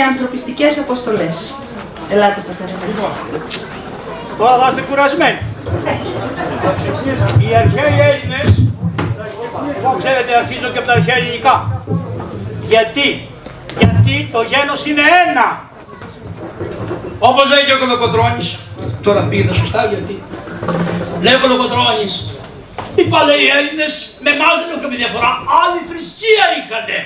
και ανθρωπιστικές αποστολές. Ελάτε, Πατέρα. Τώρα θα είστε κουρασμένοι. Οι αρχαίοι Έλληνες, εγώ ξέρετε αρχίζω και από τα αρχαία ελληνικά. Γιατί, γιατί το γένος είναι ένα. Όπως λέει και ο Κολοκοτρώνης. Τώρα πήγαινε σωστά γιατί. Λέει ο Κολοκοτρώνης. Οι παλαιοί Έλληνες με εμάς δεν έχουν διαφορά. Άλλη θρησκεία είχανε.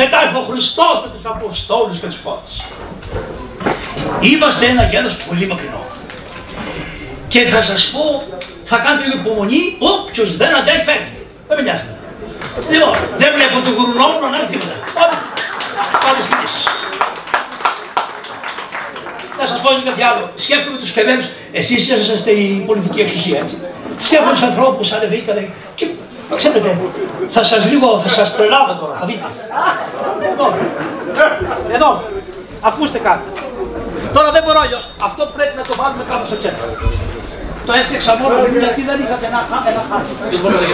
Μετά ήρθε ο Χριστός με τους Αποστόλους και τους φώτες. Είμαστε ένα γένος πολύ μακρινό. Και θα σας πω, θα κάνετε λίγο υπομονή, όποιος δεν αντέχει φεύγει. Δεν με νοιάζει. Λοιπόν, δεν βλέπω τον γουρουνό μου να ανάβει τίποτα. Όλα. Πάλι σκηνήσεις. Θα σας πω και κάτι άλλο. Σκέφτομαι τους κεμένους, εσείς είσαστε η πολιτική εξουσία, έτσι. Σκέφτομαι τους ανθρώπους, ανεβήκατε και ξέρετε, θα σας λίγο, θα σας τρελάβω τώρα, θα δείτε. Εδώ, εδώ, ακούστε κάτι. Τώρα δεν μπορώ αλλιώς. Αυτό πρέπει να το βάλουμε κάπου στο κέντρο. Το έφτιαξα μόνο γιατί δεν είχατε ένα, ένα χάρτη.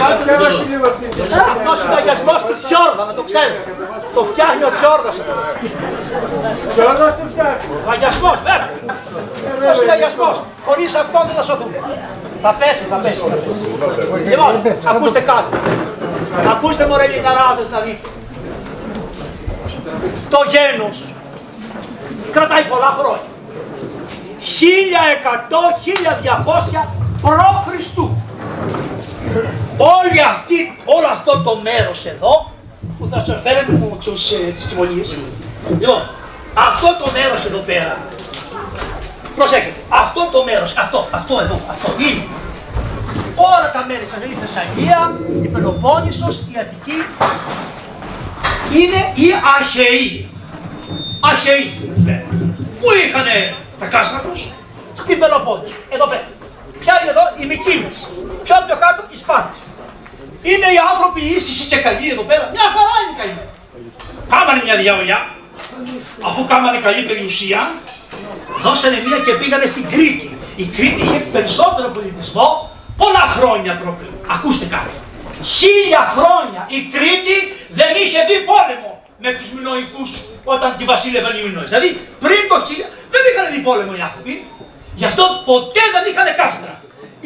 Αυτός; είναι ο αγιασμός του Τσιόρδα, να το ξέρετε. Το φτιάχνει ο Τσιόρδας αυτός. Τσιόρδας το φτιάχνει. Ο αγιασμός, βέβαια. Πώς είναι αγιασμός. Χωρίς αυτό δεν θα σωθούμε. Θα πέσει, θα πέσει. Λοιπόν, ακούστε κάτι. Ακούστε μωρέ λιναράδες να δείτε. Το γένος κρατάει πολλά χρόνια. 1100-1200 π.Χ. Όλη αυτή, όλο αυτό το μέρος εδώ, που θα σας φέρετε μου τους, ε, τις τιμωρίες. Λοιπόν, αυτό το μέρος εδώ πέρα, προσέξτε, αυτό το μέρος, αυτό, αυτό εδώ, αυτό είναι όλα τα μέρη σας, δηλαδή η Θεσσαλία, η Πελοπόννησος, η Αττική, είναι οι Αχαιοί. Αχαιοί, ναι. Πού είχανε τα κάστρα τους, στην Πελοπόννησο, εδώ πέρα. Ποια είναι εδώ, οι Μικίνες. Ποιο πιο κάτω, οι Σπάρτες. Είναι οι άνθρωποι ήσυχοι και καλοί εδώ πέρα. Μια χαρά είναι καλοί. Κάμανε μια διαολιά, αφού κάμανε καλή περιουσία, δώσανε μία και πήγανε στην Κρήτη. Η Κρήτη είχε περισσότερο πολιτισμό πολλά χρόνια προ Ακούστε κάτι. Χίλια χρόνια η Κρήτη δεν είχε δει πόλεμο με τους Μινωικούς όταν τη βασίλευαν οι Μινώοι. Δηλαδή πριν το χίλια δεν είχαν δει πόλεμο οι άνθρωποι. Γι' αυτό ποτέ δεν είχαν κάστρα.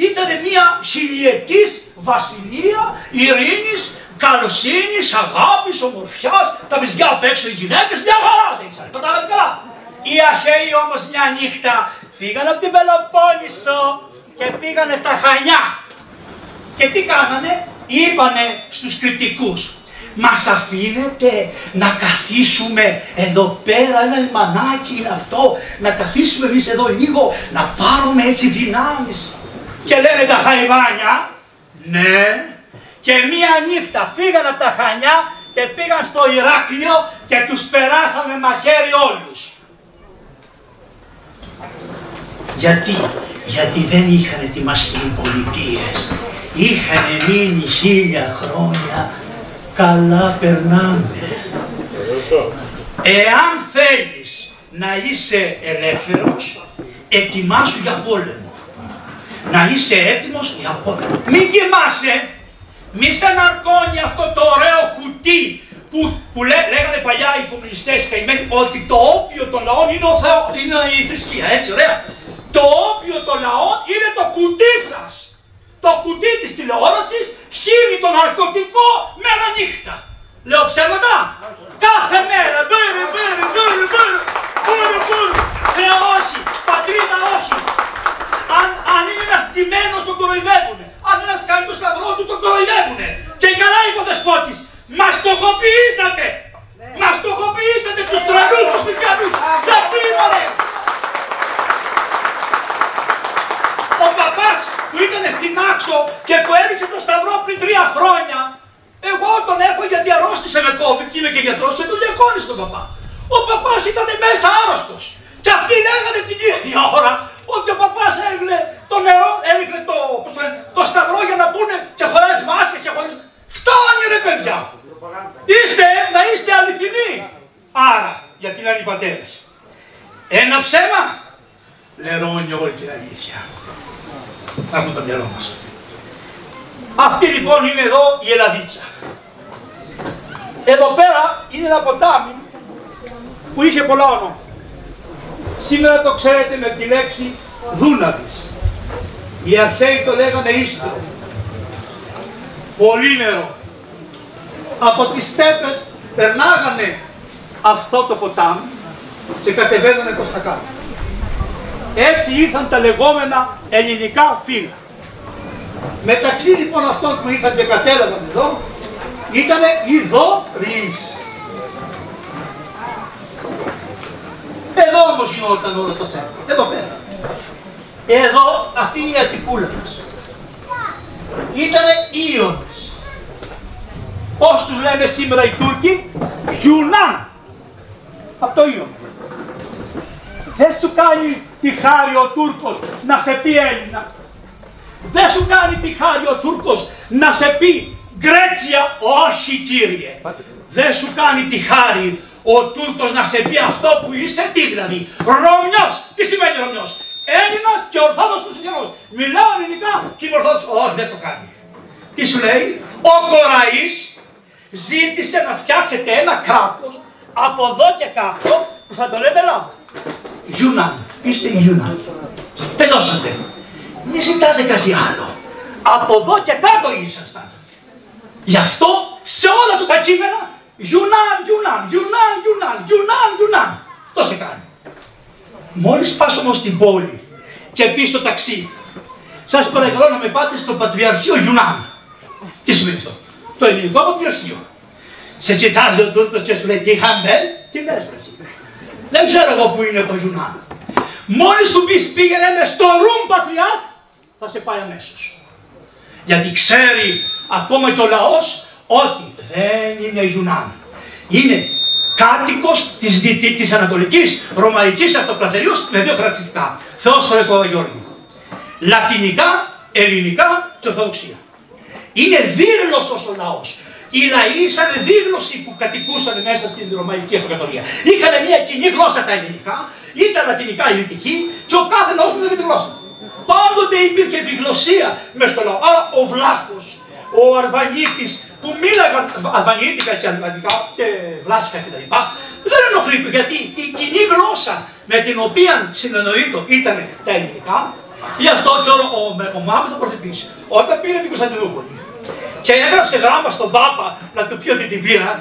Ήταν μια χιλιετής βασιλεία ειρήνης, καλοσύνης, αγάπης, ομορφιάς, τα βυζιά απ' έξω οι γυναίκες, μια χαρά δεν ήξερε. Κατάλαβε καλά. Οι Αχαίοι όμως μια νύχτα φύγαν από την Πελοπόννησο και πήγανε στα Χανιά. Και τι κάνανε, είπανε στους κριτικούς, μας αφήνετε να καθίσουμε εδώ πέρα, ένα λιμανάκι είναι αυτό, να καθίσουμε εμείς εδώ λίγο, να πάρουμε έτσι δυνάμεις. Και λένε τα χαϊβάνια, ναι, και μία νύχτα φύγαν από τα Χανιά και πήγαν στο Ηράκλειο και τους περάσαμε μαχαίρι όλους. Γιατί, γιατί δεν είχαν ετοιμαστεί οι πολιτείες. Είχαν μείνει χίλια χρόνια, καλά περνάμε. Εάν θέλεις να είσαι ελεύθερος, ετοιμάσου για πόλεμο. Να είσαι έτοιμος για πόλεμο. Μην κοιμάσαι, μη σε ναρκώνει αυτό το ωραίο κουτί που, που λέ, λέγανε παλιά οι κομμουνιστές καημένοι ότι το όπιο των λαών είναι, ο Θεό, είναι η θρησκεία, έτσι ωραία. Το όπιο των λαών είναι το κουτί σας. Το κουτί της τηλεόρασης χύνει το ναρκωτικό μέρα νύχτα. Λέω ψέματα; Κάθε μέρα. Μπέρε, μπέρε, μπέρε, μπέρε. Μπέρε, μπέρε. Θεό όχι. Πατρίδα όχι. Αν, αν είναι ένας ντυμένος τον κοροϊδεύουνε. Αν ένας κάνει το σταυρό του τον κοροϊδεύουνε. Και καλά είπε ο δεσπότης. Μας στοχοποιήσατε. Μας στοχοποιήσατε τους τρελούς τους χριστιανούς. Γιατί μωρέ. Ο παπάς που ήταν στην Άξο και που έριξε το σταυρό πριν τρία χρόνια. Εγώ τον έχω γιατί αρρώστησε με COVID και είμαι και γιατρός και τον διακόνησε τον παπά. Ο παπάς ήταν μέσα άρρωστος. Και αυτοί λέγανε την ίδια ώρα ότι ο παπάς έριχνε το νερό, έριχνε το, πώς το, λένε, το σταυρό για να πούνε και χωρίς μάσκες και χωρίς... Φτάνει ρε παιδιά! Είστε, να είστε αληθινοί! Άρα, γιατί είναι οι πατέρες; Ένα ψέμα, λερώνει όλη την αλήθεια. Να έχουμε το μυαλό μας. Αυτή λοιπόν είναι εδώ η Ελλαδίτσα. Εδώ πέρα είναι ένα ποτάμι που είχε πολλά ονόματα. Σήμερα το ξέρετε με τη λέξη Δούναβης. Οι αρχαίοι το λέγανε Ίστρο. Πολύ νερό. Από τις στέπες περνάγανε αυτό το ποτάμι και κατεβαίνανε προς τα κάτω. Έτσι ήρθαν τα λεγόμενα ελληνικά φύλλα. Μεταξύ λοιπόν αυτών που ήρθαν και κατέλαβαν εδώ, ήταν οι δωρείς. Εδώ όμως γινόταν όλο το θέμα. Εδώ πέρα. Εδώ αυτή είναι η αττικούλα μας. Ήτανε Ιωνες. Πώς τους λένε σήμερα οι Τούρκοι, Γιουνάν. Από το Ιον. Δεν σου κάνει τη χάρη ο Τούρκος να σε πει Έλληνα. Δεν σου κάνει τη χάρη ο Τούρκος να σε πει Γκρέτσια, όχι κύριε. Δεν σου κάνει τη χάρη ο Τούρκος να σε πει αυτό που είσαι, τι δηλαδή. Ρωμιός. Τι σημαίνει Ρωμιός; Έλληνας και Ορθόδοξος Χριστιανός. Μιλάω ελληνικά και είμαι Ορθόδοξος. Όχι, δεν το κάνει. Τι σου λέει; Ο Κοραής ζήτησε να φτιάξετε ένα κράτος από εδώ και κάτω που θα το λέτε Ελλάδα. Γιουνάν. Είστε Γιουνάν. Τελειώσατε. Μην ζητάτε κάτι άλλο. Από εδώ και κάτω ήσασταν. Γι' αυτό σε όλα του τα κείμενα Γιουνάν, Γιουνάν, Γιουνάν, Γιουνάν, Γιουνάν, Γιουνάν. Αυτό σε κάνει. Μόλις πας όμως στην πόλη και πεις στο ταξί, σας παρακαλώ να με πάτε στο Πατριαρχείο Yunan. Τι σημαίνει αυτό; Το ελληνικό Πατριαρχείο. Σε κοιτάζει ο Τούρκος και σου λέει τι χαμπέλ, τι λες Δεν ξέρω εγώ που είναι το Γιουνάν. Μόλις του πεις πήγαινε με στο Ρουμ Πατριάρχ, θα σε πάει αμέσως. Γιατί ξέρει ακόμα και ο λαός ότι δεν είναι Ιουνάν. Είναι κάτοικος της, δυτή, της Ανατολικής Ρωμαϊκής Αυτοκρατορίας με δύο χαρακτηριστικά. Θεός φορές Παπαγιώργη. Λατινικά, ελληνικά και ορθοδοξία. Είναι δίγλωσσος ο λαός. Οι λαοί ήσαν δίγλωσσοι που κατοικούσαν μέσα στην Ρωμαϊκή Αυτοκρατορία. Είχαν μια κοινή γλώσσα τα ελληνικά, ήταν λατινικά η και ο κάθε λαός με τη γλώσσα. Πάντοτε υπήρχε διγλωσία μέσα στο λαό. Άρα ο Βλάχος, ο Αρβανίτης που μίλαγαν Αρβανίτικα και Αλβανικά και Βλάχικα κτλ. Δεν ενοχλεί γιατί η κοινή γλώσσα με την οποία συνεννοείται ήταν τα ελληνικά. Γι' αυτό και ο, ο, ο Μάμος θα προσθετήσει. Όταν πήρε την Κωνσταντινούπολη και έγραψε γράμμα στον Πάπα να του πει ότι την πήρα,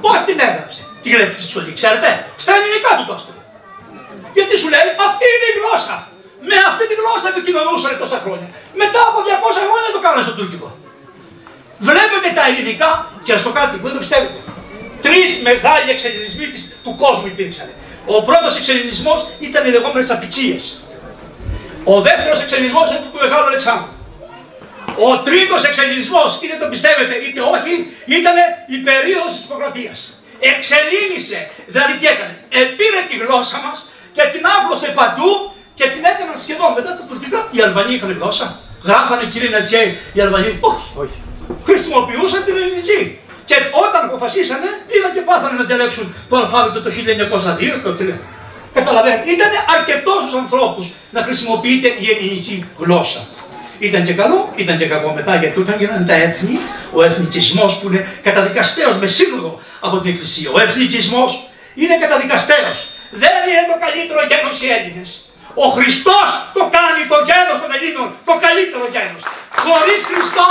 πώς την έγραψε; Τι γράφει στη σχολή, ξέρετε, στα ελληνικά του το Γιατί σου λέει αυτή είναι η γλώσσα. Με αυτή τη γλώσσα επικοινωνούσαν τόσα χρόνια. Μετά από 200 χρόνια το κάνανε στο τουρκικό. Βλέπετε τα ελληνικά και α το κάτι, δεν το πιστεύετε. Τρεις μεγάλοι εξελινισμοί του κόσμου υπήρξαν. Ο πρώτος εξελινισμός ήταν οι λεγόμενες απικίες. Ο δεύτερος εξελινισμός είναι του Μεγάλου Αλεξάνδρου. Ο τρίτος εξελινισμός, είτε το πιστεύετε είτε όχι, ήταν η περίοδος της Υποκρατία. Εξελίνησε, δηλαδή τι έκανε. Επήρε τη γλώσσα μας και την άπλωσε παντού και την έκαναν σχεδόν μετά τα τουρκικά. Οι Αλβανοί είχαν γλώσσα. Γράφανε κύριε Νατζιέ, οι Αλβανοί. Όχι. όχι. Χρησιμοποιούσαν την ελληνική. Και όταν αποφασίσανε, είδαν και πάθανε να διαλέξουν το αλφάβητο το 1902 το 3. Καταλαβαίνετε, ήταν αρκετός στου ανθρώπους να χρησιμοποιείται η ελληνική γλώσσα. Ήταν και καλό, ήταν και κακό μετά γιατί όταν γίνανε τα έθνη, ο εθνικισμός που είναι καταδικαστέο με σύνοδο από την Εκκλησία. Ο εθνικισμός είναι καταδικαστέο. Δεν είναι το καλύτερο γένος οι Έλληνες. Ο Χριστός το κάνει το γένος των Ελλήνων, το καλύτερο γένος. Χωρίς Χριστό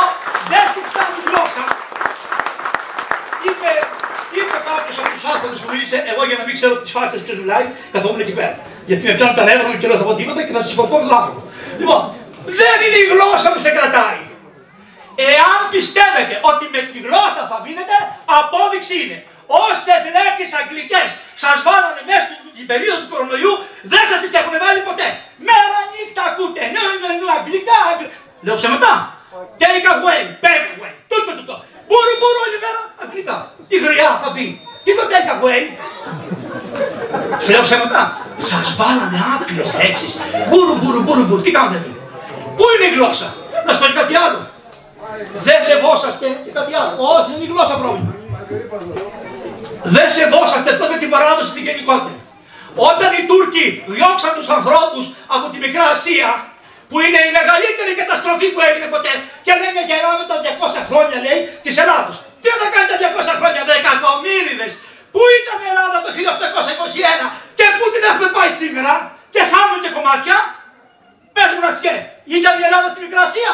δεν του φτάνει γλώσσα. Είπε, είπε κάποιος από τους άρχοντες που μίλησε, εγώ για να μην ξέρω τις φάτσες ποιος μιλάει, καθόμουν εκεί πέρα. Γιατί με πιάνουν τα νεύρα μου και δεν θα πω τίποτα και θα σας υποφώ τον άνθρωπο. Λοιπόν, δεν είναι η γλώσσα που σε κρατάει. Εάν πιστεύετε ότι με τη γλώσσα θα μείνετε, απόδειξη είναι Όσες λέξεις αγγλικές σας βάλανε μέσα στην περίοδο του κορονοϊού, δεν σας τις έχουν βάλει ποτέ. Μέρα νύχτα ακούτε. Ναι, ναι, ναι, αγγλικά, αγγλικά. Λέω ψέματα. Take away, take away. Τούτο, τούτο. Μπορώ, μπορώ όλη μέρα αγγλικά. Η γριά θα πει. Τι το take away; Σου λέω ψέματα. Σας βάλανε άπειρες λέξεις. Μπούρου, μπούρου, μπούρου, μπούρου. Τι κάνετε εδώ; Πού είναι η γλώσσα; Να σου πω κάτι άλλο. Δεν σεβόσαστε και κάτι άλλο. Όχι, δεν είναι η γλώσσα πρόβλημα δεν σεβόσαστε τότε την παράδοση στην γενικότερη. Όταν οι Τούρκοι διώξαν τους ανθρώπους από τη Μικρά Ασία, που είναι η μεγαλύτερη καταστροφή που έγινε ποτέ, και λέμε γελάμε τα 200 χρόνια λέει της Ελλάδος. Τι να κάνει τα 200 χρόνια, δεκατομμύριδες Πού ήταν η Ελλάδα το 1821 και πού την έχουμε πάει σήμερα; Και χάνουμε και κομμάτια; Πες μου να τσιέ, ήταν η Ελλάδα στην Μικρασία.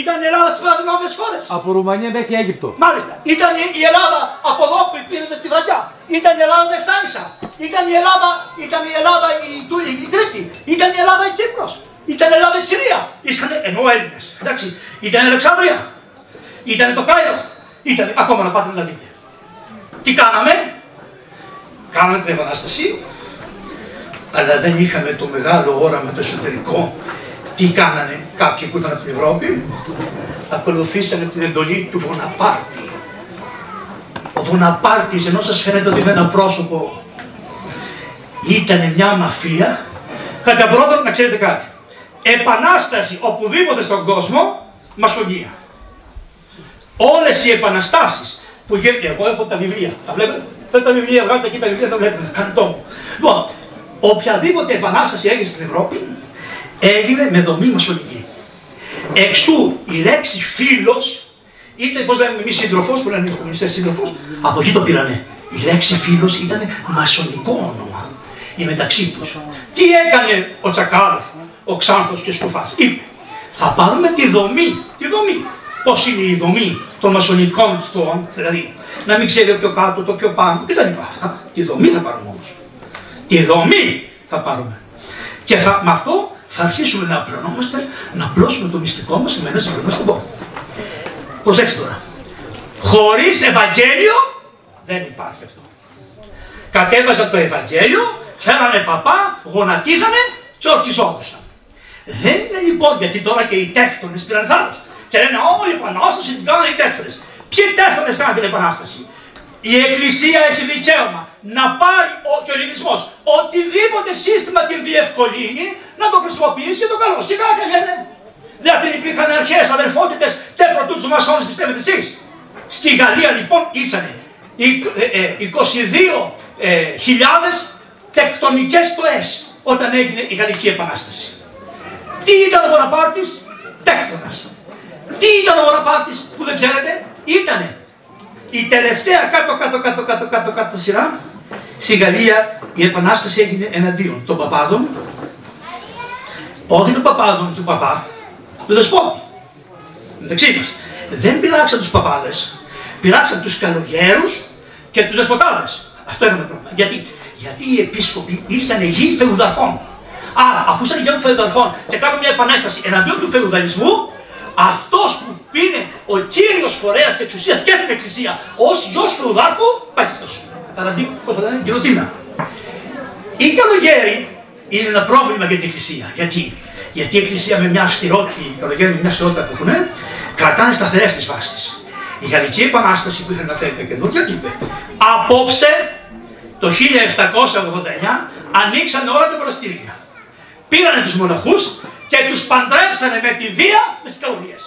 Ήταν η Ελλάδα στις παραδείγματες χώρες. Από Ρουμανία μέχρι Αίγυπτο. Μάλιστα. Ήταν η η Ελλάδα από εδώ που πήρε στη βραδιά. Ήταν η Ελλάδα η Φτάνησα. Ήταν η Ελλάδα, ήταν η Ελλάδα η, του- η, η Κρήτη. Ήταν η Ελλάδα η Κύπρος. Ήταν η Ελλάδα η Συρία. Ήσαν ενώ Έλληνες. Εντάξει. Ήταν η Αλεξάνδρεια. Ήταν το Κάιρο. Ήταν ακόμα να πάτε να τα δείτε. Τι κάναμε; Κάναμε την Επανάσταση. Αλλά δεν είχαμε το μεγάλο όραμα το εσωτερικό. Τι κάνανε κάποιοι που ήταν από την Ευρώπη; Ακολουθήσανε την εντολή του Βοναπάρτη. Ο Βοναπάρτης, ενώ σας φαίνεται ότι είναι ένα πρόσωπο, ήταν μια μαφία. Κατά πρώτον, να ξέρετε κάτι. Επανάσταση οπουδήποτε στον κόσμο, μασονία. Όλες οι επαναστάσεις που γίνονται, εγώ έχω τα βιβλία, τα βλέπετε, φέρτε τα βιβλία, βγάλετε εκεί τα βιβλία, τα βλέπετε, κάντε μου. Λοιπόν, οποιαδήποτε επανάσταση έγινε στην Ευρώπη, έγινε με δομή μασονική. Εξού η λέξη φίλος, είτε πώς λέμε εμείς σύντροφος, που λένε οι κομμουνιστές σύντροφος, από εκεί το πήρανε. Η λέξη φίλος ήταν μασονικό όνομα. Η μεταξύ τους. Τι έκανε ο Τσακάροφ, ο Ξάνθος και ο Σκουφάς; Είπε, θα πάρουμε τη δομή, τη δομή. Πώς είναι η δομή των μασονικών στόχων, δηλαδή να μην ξέρει το πιο κάτω, το πιο πάνω κτλ. Αυτά. Τη δομή θα πάρουμε όμως. Τη δομή θα πάρουμε. Και θα, με αυτό θα αρχίσουμε να απλωνόμαστε, να πλώσουμε το μυστικό μας και μετά να πληρώνουμε στον πόνο. Προσέξτε τώρα. Χωρίς Ευαγγέλιο δεν υπάρχει αυτό. Κατέβαζαν το Ευαγγέλιο, φέρανε παπά, γονατίζανε και ορκιζόντουσαν. Δεν είναι λοιπόν γιατί τώρα και οι τέκτονες πήραν θάρρος. Και λένε όλη η επανάσταση την κάνανε οι τέκτονες. Ποιοι τέκτονες κάνανε την επανάσταση; Η Εκκλησία έχει δικαίωμα να πάρει ο, και ο ελληνισμός οτιδήποτε σύστημα την διευκολύνει να το χρησιμοποιήσει για το καλό. Σιγά και λένε. Δηλαδή υπήρχαν αρχαίες αδερφότητες και πρωτού τους μασόνες πιστεύετε εσείς. Στη Γαλλία λοιπόν ήσανε οι- ε, ε, 22.000 τεκτονικές τοές όταν έγινε η Γαλλική Επανάσταση. Τι ήταν ο Βοναπάρτης, τέκτονας. Τι ήταν ο Βοναπάρτης που δεν ξέρετε, ήτανε η τελευταία κάτω κάτω κάτω κάτω κάτω κάτω σειρά στη Γαλλία η επανάσταση έγινε εναντίον των παπάδων. Όχι των παπάδων του παπά. Του δεσπότη. Μεταξύ μας. Δεν πειράξαν τους παπάδες. Πειράξαν τους καλογέρους και τους δεσποτάδες. Αυτό είναι το πρόβλημα. Γιατί, γιατί οι επίσκοποι ήσαν γη φεουδαρχών. Άρα αφού ήσαν γη φεουδαρχών και κάνουν μια επανάσταση εναντίον του φεουδαλισμού αυτός που είναι ο κύριος φορέας της εξουσίας και στην εκκλησία ως γιος φεουδάρχου, πάει και αυτός. Καταντή, πώς θα λένε, γιλοτίνα. Οι καλογέροι είναι ένα πρόβλημα για την εκκλησία. Γιατί, Γιατί η εκκλησία με μια αυστηρότητα, οι καλογέροι με μια αυστηρότητα που έχουν, κρατάνε σταθερές τις βάσεις. Η Γαλλική Επανάσταση που ήθελε να φέρει τα καινούργια είπε; Απόψε το 1789 ανοίξαν όλα τα μοναστήρια. Πήρανε τους μοναχούς και τους παντρέψανε με τη βία με τις καλογίες.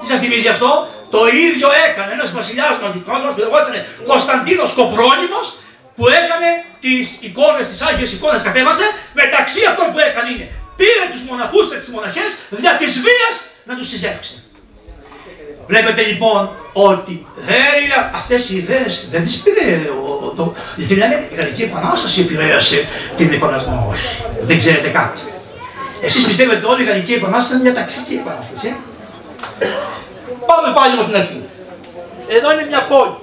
Τι σας θυμίζει αυτό, το ίδιο έκανε ένας βασιλιάς μας δικός μας που λεγόταν Κωνσταντίνος Κοπρόνιμος που έκανε τις εικόνες, τις Άγιες εικόνες κατέβασε, μεταξύ αυτών που έκανε είναι πήρε τους μοναχούς και τις μοναχές δια της βίας να τους συζεύξει. Βλέπετε λοιπόν ότι δεν είναι αυτές οι ιδέες, δεν τις πήρε ο, το, γιατί λένε η Γαλλική Επανάσταση επηρέασε την Επανάσταση. Όχι, δεν ξέρετε κάτι. Εσείς πιστεύετε όλη η Γαλλική Επανάσταση είναι μια ταξική επανάσταση; Ε; Πάμε πάλι από την αρχή. Εδώ είναι μια πόλη.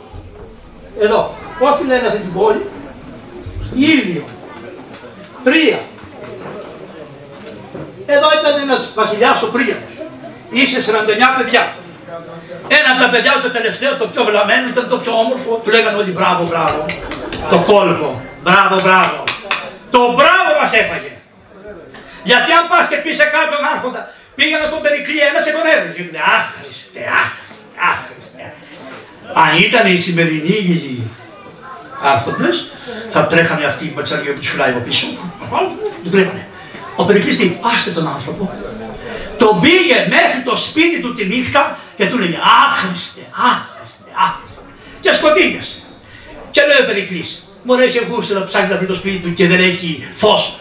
Εδώ. Πώς τη λένε αυτή την πόλη; Ήλιο. Τρία. Εδώ ήταν ένας βασιλιάς ο Πρίαμος. Είχε 49 παιδιά. Ένα από τα παιδιά, το τελευταίο, το πιο βλαμμένο, ήταν το πιο όμορφο. Του λέγανε όλοι μπράβο, μπράβο. Το κόλπο. Μπράβο, μπράβο. Το μπράβο μας έφαγε. Γιατί αν πας και πεις σε κάποιον άρχοντα, πήγαινα στον Περικλή, ένας σε κονεύεις. Και λέει, άχρηστε, άχρηστε, άχρηστε. Αν ήταν οι σημερινοί οι άρχοντες, θα τρέχανε αυτοί οι μπατσαριοί που τους φυλάει από πίσω. Του τρέχανε. Ο Περικλής τι, άστε τον άνθρωπο. Τον πήγε μέχρι το σπίτι του τη νύχτα και του λέγε άχρηστε, άχρηστε, άχρηστε. Και σκοτίνιασε. Και λέει ο Περικλής, μωρέ έχει γούστο να ψάχνει να δει το σπίτι του και δεν έχει φως.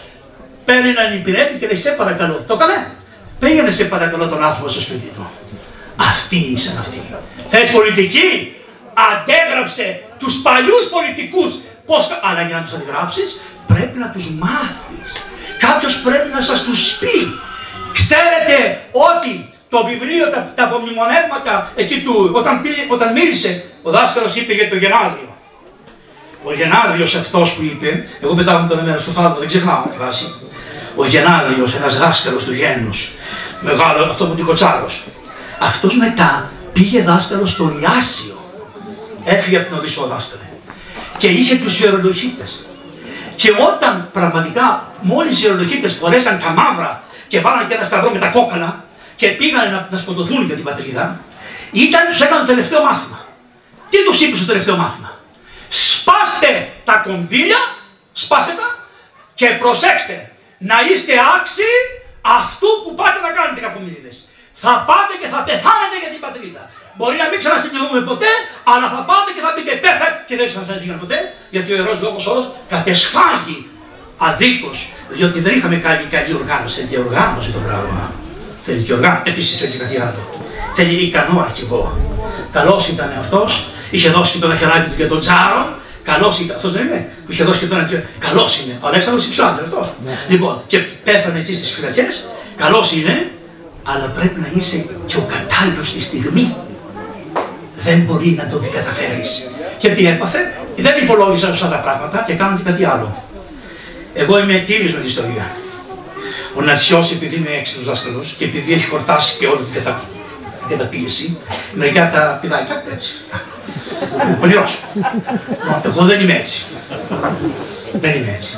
Παίρνει έναν υπηρέτη και λέει σε παρακαλώ. Το έκανε. Πήγαινε σε παρακαλώ τον άνθρωπο στο σπίτι του. Αυτοί ήσαν αυτοί. Θες πολιτική; Αντέγραψε τους παλιούς πολιτικούς, πώς... αλλά για να τους αντιγράψεις πρέπει να τους μάθεις. Κάποιος πρέπει να σας τους πει. Ξέρετε ότι το βιβλίο, τα, τα απομνημονεύματα εκεί του, όταν, πήγε, όταν μίλησε, ο δάσκαλος είπε για το Γενάδιο. Ο Γενάδιος αυτός που είπε, εγώ πετάγω τον εμένα στο θάνατο, δεν ξεχνάω τη βάση. Ο Γενάδιος, ένας δάσκαλος του γένους, μεγάλο αυτό που κοτσάρος. Αυτός μετά πήγε δάσκαλος στο Ιάσιο. Έφυγε από την Οδύσσο δάσκαλος. Και είχε τους ιερολογίτες. Και όταν πραγματικά μόλις οι ιερολογίτες φορέσαν τα μαύρα και βάλαν και ένα σταυρό με τα κόκκαλα και πήγαν να, να σκοτωθούν για την πατρίδα, ήταν τους έκανε το τελευταίο μάθημα. Τι τους είπε στο τελευταίο μάθημα; Σπάστε τα κονδύλια, σπάστε τα και προσέξτε να είστε άξιοι αυτού που πάτε να κάνετε κακομίδες. Θα πάτε και θα πεθάνετε για την πατρίδα. Μπορεί να μην ξανασυμπληρούμε ποτέ, αλλά θα πάτε και θα πείτε πέθα και δεν σας έτυχαν ποτέ, γιατί ο ιερός λόγος όλο κατεσφάγει αδίκως, διότι δεν είχαμε καλή, καλή οργάνωση. Θέλει και οργάνωση το πράγμα. Θέλει και οργάνωση. Επίσης θέλει κάτι άλλο. Θέλει ικανό αρχηγό. Καλός ήταν αυτός, είχε δώσει και το χεράκι του και τον Τζάρο, Καλός ήταν, αυτός δεν είναι, που είχε δώσει και τον Καλός είναι. Ο Αλέξανδρος Υψηλάνης, αυτός. Ναι. Λοιπόν, και πέθανε εκεί στις φυλακές. Καλός είναι, αλλά πρέπει να είσαι και ο κατάλληλος στη στιγμή. Δεν μπορεί να το καταφέρει. Γιατί έπαθε, δεν υπολόγιζαν αυτά τα πράγματα και κάναν και κάτι άλλο. Εγώ είμαι τίμιος με την ιστορία. Ο Νατσιό, επειδή είναι έξυπνος δάσκαλος και επειδή έχει χορτάσει και όλη την κατα... καταπίεση, μερικά τα πηδάει κάτι έτσι. Πονηρό. Εγώ δεν είμαι έτσι. Δεν είμαι έτσι.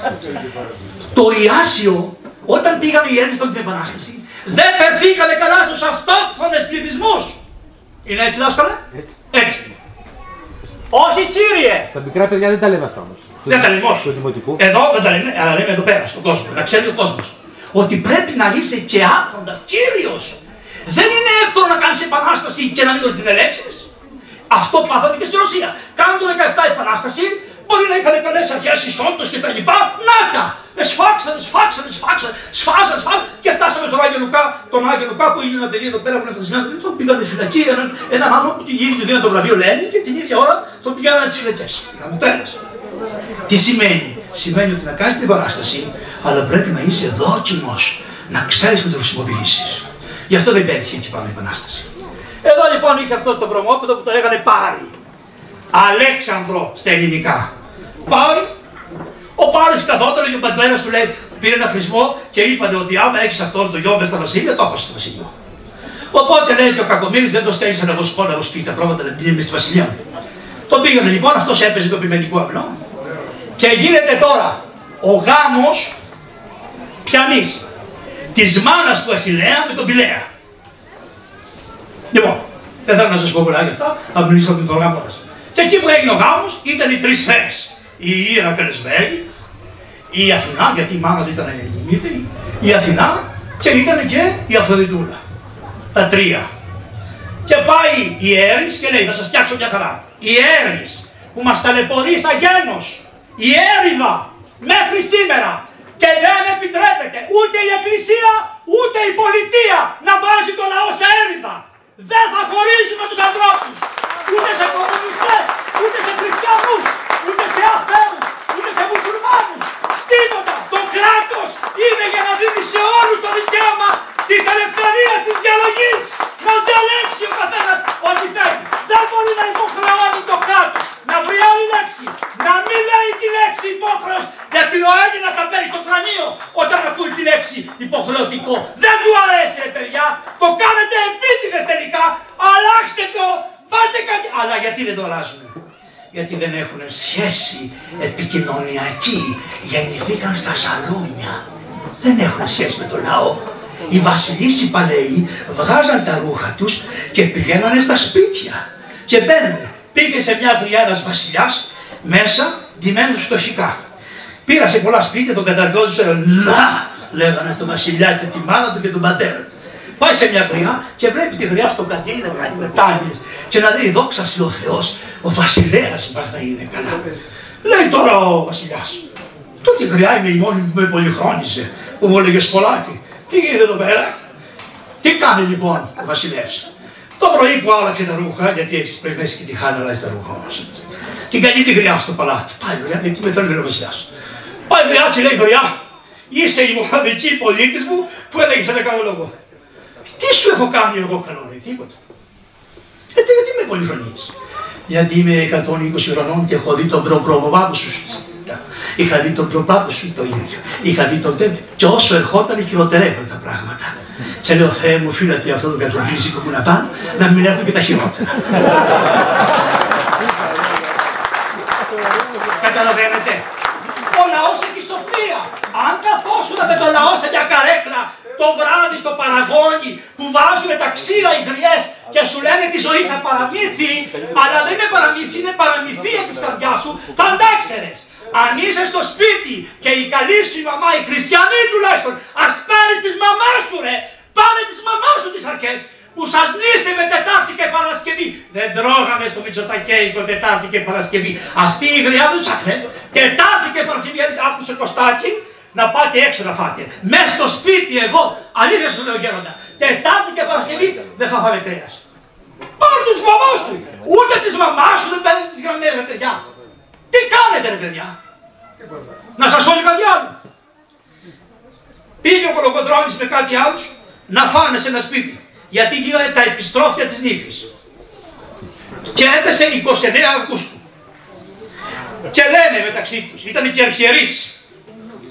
Το Ιάσιο, όταν πήγαν οι Έλληνε την Επανάσταση, δεν φερθήκανε καλά στους αυτόχθονες πληθυσμούς. Είναι έτσι δάσκαλε; Έτσι. έτσι. Όχι κύριε. Στα μικρά παιδιά δεν τα λέμε αυτά όμως. Δεν τα λέμε όχι. Εδώ δεν τα λέμε, αλλά λέμε εδώ πέρα στον κόσμο. Να ξέρει ο κόσμος. Ότι πρέπει να είσαι και άρχοντας, κύριος. Δεν είναι εύκολο να κάνεις επανάσταση και να μην την ελέξεις. Αυτό πάθαμε και στη Ρωσία. Κάνουν το 17 επανάσταση, μπορεί να είχαν καλέ αρχές, ισότητε κτλ. Να τα! Σφάξαν, σφάξαν, σφάξαν, σφάζαν, σφάζαν και φτάσαμε στον Άγιο Λουκά, τον Άγιο Λουκά που είναι ένα παιδί εδώ πέρα που είναι φασισμένο. Τον πήγαν στη φυλακή, έναν, έναν άνθρωπο που την ίδια του δίνει το βραβείο Λένι και την ίδια ώρα τον πήγαν στις φυλακές. Τι σημαίνει, Σημαίνει ότι να κάνεις την παράσταση, αλλά πρέπει να είσαι δόκιμος, να ξέρεις που το χρησιμοποιήσει. Γι' αυτό δεν πέτυχε εκεί πάνω η επανάσταση. Εδώ λοιπόν είχε αυτός το βρωμόπεδο που το έκανε Πάρη. Αλέξανδρο στα ελληνικά. Πάρη. Ο Πάρης καθόταν και ο πατέρας του λέει, πήρε ένα χρησμό και είπατε ότι άμα έχεις αυτό το γιο μες στα βασίλεια, το έχω στο βασίλειο. Οπότε λέει και ο Κακομήρη δεν το στέλνεις να βοσκό να βοσκεί τα πρόβατα να πηγαίνει στη βασιλιά μου. Το πήγανε λοιπόν, αυτός έπαιζε το πειμενικό αυλό. Και γίνεται τώρα ο γάμος πιανής της μάνας του Αχηλέα με τον Πηλέα. Λοιπόν, δεν θέλω να σας πω πολλά γι' αυτά, θα μιλήσω με τον γάμο Και εκεί που έγινε ο γάμος ήταν οι τρεις φέρες. Η Ήρα καλεσμένη, η Αθηνά, γιατί η μάνα του ήταν η Μύθη, η Αθηνά και ήταν και η Αφροδιτούλα. Τα τρία. Και πάει η Έρης και λέει, θα σας φτιάξω μια χαρά. Η Έρης που μας ταλαιπωρεί στα γένος, η Έρηδα μέχρι σήμερα και δεν επιτρέπεται ούτε η Εκκλησία ούτε η πολιτεία να βάζει το λαό σε έρηδα. Δεν θα χωρίσουμε τους ανθρώπους ούτε σε κομμουνιστές, ούτε σε χριστιανούς, ούτε σε αθέους, ούτε σε μουσουλμάνους. Τίποτα. Το κράτος είναι για να δίνει σε όλους το δικαίωμα της ελευθερίας της διαλογής. Να διαλέξει ο καθένας ό,τι θέλει. Δεν μπορεί να υποχρεώνει το κράτος να βρει άλλη λέξη. Να μην λέει τη λέξη υπόχρεος γιατί ο Έλληνας θα παίρνει στο κρανίο όταν ακούει τη λέξη υποχρεωτικό. Δεν του αρέσει παιδιά. Το κάνετε επίτηδες τελικά. Αλλάξτε το. Φάτε κάτι. Αλλά γιατί δεν το αλλάζουμε γιατί δεν έχουν σχέση επικοινωνιακή, γεννηθήκαν στα σαλόνια. Δεν έχουν σχέση με το λαό. Οι βασιλείς οι παλαιοί βγάζαν τα ρούχα τους και πηγαίνανε στα σπίτια και μπαίνανε. Πήγε σε μια δουλειά ένας βασιλιάς μέσα ντυμένος φτωχικά. Πήρα σε πολλά σπίτια, τον καταργόντουσαν, να, λέγανε στο βασιλιά και τη μάνα του και τον πατέρα. Πάει σε μια γριά και βλέπει τη γριά στον κατή να κάνει μετάνοιες και να λέει δόξα ο Θεός, ο βασιλέας μας να είναι καλά. Λέει τώρα ο βασιλιάς, τότε η γριά είναι η μόνη που με πολυχρόνιζε, που μου έλεγες σπολάκι. Τι γίνεται εδώ πέρα, τι κάνει λοιπόν ο βασιλεύς; Το πρωί που άλλαξε τα ρούχα, γιατί έχει πρέπει να έχει και τη χάνα αλλάζει τα ρούχα όμως. την καλή τη γριά στο παλάτι. Πάει γριά, γιατί με θέλει ο βασιλιάς. Πάει γριά και λέει γριά, είσαι η μοναδική πολίτης μου που έλεγες ένα καλό λόγο. Τι σου έχω κάνει εγώ καλό, λέει, τίποτα. Ε, τι, γιατί με πολυχρονείς. Γιατί είμαι 120 χρονών και έχω δει τον προπροπάπου σου. Είχα δει τον προπάπου σου το ίδιο. Είχα δει τον τέτοιο. Και όσο ερχόταν χειροτερεύαν τα πράγματα. Και λέω, Θεέ μου, φύλατε αυτό το κατοβίζικο που να πάνε, να μην έρθουν και τα χειρότερα. Καταλαβαίνετε. Ο λαός έχει σοφία. Αν καθόσουν με το λαό σε μια καρέκλα το βράδυ στο παραγόνι που βάζουν τα ξύλα οι γριές και σου λένε τη ζωή σαν παραμύθι, αλλά δεν είναι παραμύθι, είναι παραμυθία της καρδιάς σου, θα αντάξερες. Αν είσαι στο σπίτι και η καλή σου η μαμά, η χριστιανή τουλάχιστον, ας πάρεις της μαμάς σου ρε, πάρε της μαμάς σου τις αρχές, που σας νίστε με Τετάρτη και Παρασκευή. Δεν τρώγαμε στο Μητσοτακέικο Τετάρτη και Παρασκευή. Αυτή η γριά του τσαφέ. Τετάρτη και Παρασκευή άκουσε Κωστάκι να πάτε έξω να φάτε. Μέσα στο σπίτι εγώ, αλήθεια σου λέω γέροντα, Τετάρτη και Παρασκευή δεν θα φάμε κρέας. Πάρε της μαμάς σου. Ούτε της μαμάς σου δεν παίρνει τις γραμμές ρε παιδιά. Τι κάνετε ρε παιδιά. Να σας πω και κάτι άλλο. Πήγε ο Κολοκοντρώνης με κάτι άλλους να φάνε σε ένα σπίτι γιατί γίνανε τα επιστρόφια της νύφης. Και έπεσε 29 Αυγούστου. Και λένε μεταξύ τους, ήταν και αρχιερείς,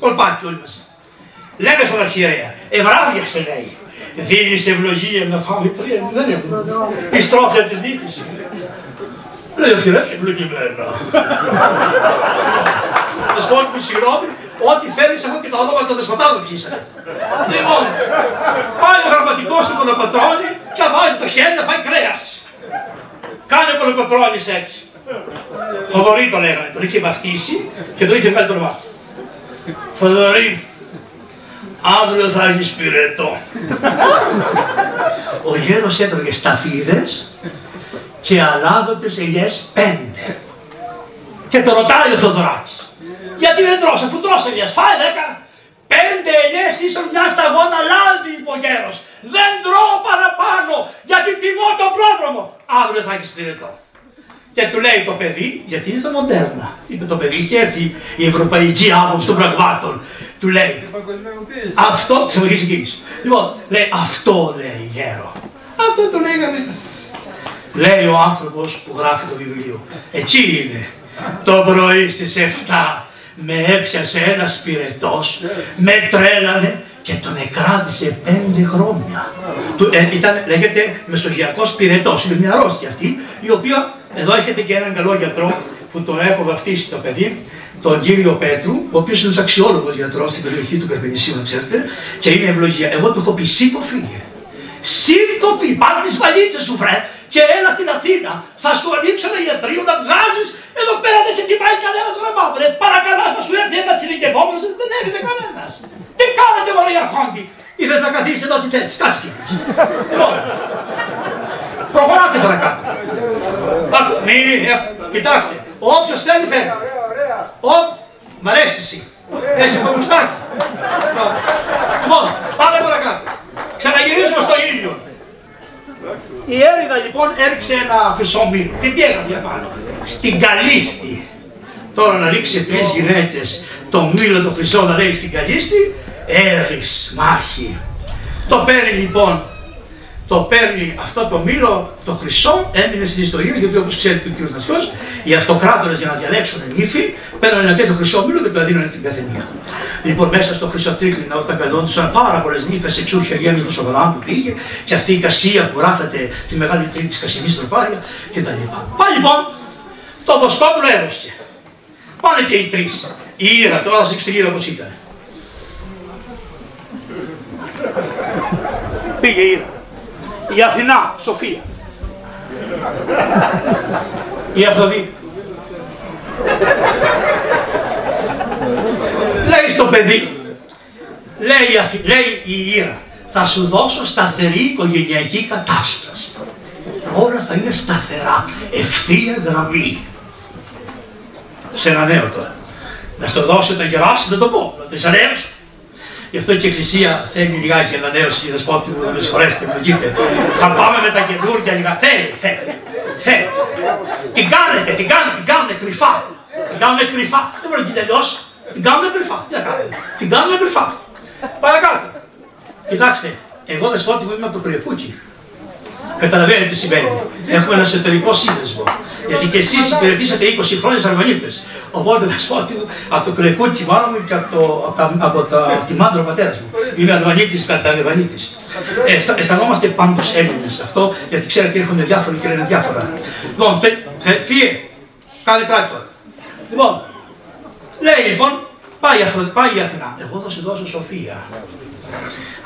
κολπάκι όλοι μαζί. Λένε στον αρχιερέα, ευράδιασε λέει, δίνεις ευλογία να φάμε τρία, δεν έχουμε. Επιστρόφια της νύφης. Λέει ο αρχιερέας, ευλογημένα. Θα σου πω συγγνώμη, Ό,τι θέλεις έχω και τα ονόματα των δεσποτάδων ποιήσανε. λοιπόν, πάει ο γραμματικός του κολοκοτρώνη και βάζει το χέρι να φάει κρέας. Κάνει ο κολοκοτρώνης έτσι. Θοδωρή το λέγανε, τον είχε βαφτίσει και τον είχε βγάλει το όνομά του. Θοδωρή, αύριο θα έχεις πυρετό. ο γέρος έτρωγε σταφίδες και αλάδοτες ελιές πέντε. Και το ρωτάει ο Θοδωράκης. Γιατί δεν τρως, αφού τρως ελιές, φάει δέκα. Πέντε ελιές ίσον μια σταγόνα λάδι, είπε ο γέρος. Δεν τρώω παραπάνω, γιατί τιμώ τον πρόδρομο. Αύριο θα έχεις πυρετό. Και του λέει το παιδί, γιατί είναι το μοντέρνα. Είπε το παιδί, και έρθει η ευρωπαϊκή άποψη των πραγμάτων. Του λέει, αυτό, τη ευρωπαϊκή εγγύηση. Λοιπόν, λέει, αυτό λέει γέρο. Αυτό το λέγανε. Λέει ο άνθρωπος που γράφει το βιβλίο. Έτσι είναι. Το πρωί στις 7 με έπιασε ένας πυρετός, με τρέλανε και τον εκράτησε πέντε χρόνια. Του, ε, ήταν, λέγεται μεσογειακός πυρετός, είναι μια αρρώστια αυτή, η οποία, εδώ έχετε και έναν καλό γιατρό που τον έχω βαφτίσει το παιδί, τον κύριο Πέτρου, ο οποίος είναι ένας αξιόλογος γιατρός στην περιοχή του Καρπενησίου, να ξέρετε, και είναι ευλογία. Εγώ του έχω πει σήκω φύγε. Σήκω φύγε, πάρ τις βαλίτσε σου, βρε, και έλα στην Αθήνα. Θα σου ανοίξω ένα ιατρείο να βγάζεις. Εδώ πέρα δεν σε κοιτάει κανένας γραμμάτων. Παρακαλάς να σου έρθει ένας ηλικιευόμενο, δεν έρχεται κανένας. Τι κάνετε, Μωρή Αρχόντι. Ήρθε να καθίσεις εδώ στη θέση, κάσκη. Λοιπόν, προχωράτε παρακάτω. Μη, ε, κοιτάξτε, όποιος θέλει φέρει. Ο, μ' αρέσει εσύ. Έχει το γουστάκι. Λοιπόν, πάμε παρακάτω. Ξαναγυρίζουμε στο ήλιο. Η έρηδα λοιπόν έριξε ένα χρυσό μήλο. Και τι έγραφε πάνω. Στην καλίστη. Τώρα να ρίξει τρεις γυναίκες το μήλο το χρυσό να λέει στην καλίστη. Έρης μάχη. Το παίρνει λοιπόν το παίρνει αυτό το μήλο, το χρυσό, έμεινε στην ιστορία γιατί όπως ξέρετε ο κ. Νασιός, οι αυτοκράτορες για να διαλέξουν νύφη, παίρνουν ένα τέτοιο χρυσό μήλο και το δίνουν στην καθεμία. Λοιπόν, μέσα στο χρυσό τρίκλινο, όταν καλόντουσαν πάρα πολλές νύφες, εξούχια γέμι του Σοβαράν που πήγε, και αυτή η κασία που γράφεται τη μεγάλη τρίτη της Κασινής Τροπάρια κτλ. Πάει λοιπόν, το βοσκόπουλο έδωσε. Πάνε και οι τρεις. Η Ήρα, τώρα θα σα εξηγήσω πώς ήταν. Πήγε η Ήρα η Αθηνά, Σοφία. Η Αφροδίτη. Λέει στο παιδί, λέει, λέει η Ήρα, θα σου δώσω σταθερή οικογενειακή κατάσταση. Όλα θα είναι σταθερά, ευθεία γραμμή. Σε ένα νέο τώρα. Να στο δώσω να γεράσει, δεν το πω, να το Γι' αυτό και η Εκκλησία θέλει λιγάκι ανανέωση, δεσπότη μου, να με συγχωρέσετε, μου γίνεται. Θα πάμε με τα καινούργια λιγά. Θέλει, θέλει. αδερφέ. Την κάνετε, την κάνετε, την κάνετε κρυφά. Την κάνετε κρυφά. Δεν μπορεί να τελειώ. Την κάνετε κρυφά. Τι να κάνετε. Την κάνετε κρυφά. Παρακάτω. Κοιτάξτε, εγώ δεσπότη μου είμαι από το κρυεπούκι. Καταλαβαίνετε τι σημαίνει. Έχουμε ένα εσωτερικό σύνδεσμο. Γιατί και εσείς υπηρετήσατε 20 χρόνια σαν Αρβανίτε. Οπότε δεσπότη μου από το κρυεπούκι μάλλον και από, το, από, τα, από τα, τη μάντρα πατέρας μου. Είμαι Αλβανίτης κατά Αλβανίτης. Ε, αισθα- αισθανόμαστε πάντως Έλληνε σε αυτό, γιατί ξέρετε έρχονται διάφοροι και λένε διάφορα. Λοιπόν, θε, θε, φύγε, κάνε κράτη τώρα. Λοιπόν, λέει λοιπόν, πάει, η Αφρο- πάει η Αθηνά. Εγώ θα σου δώσω σοφία.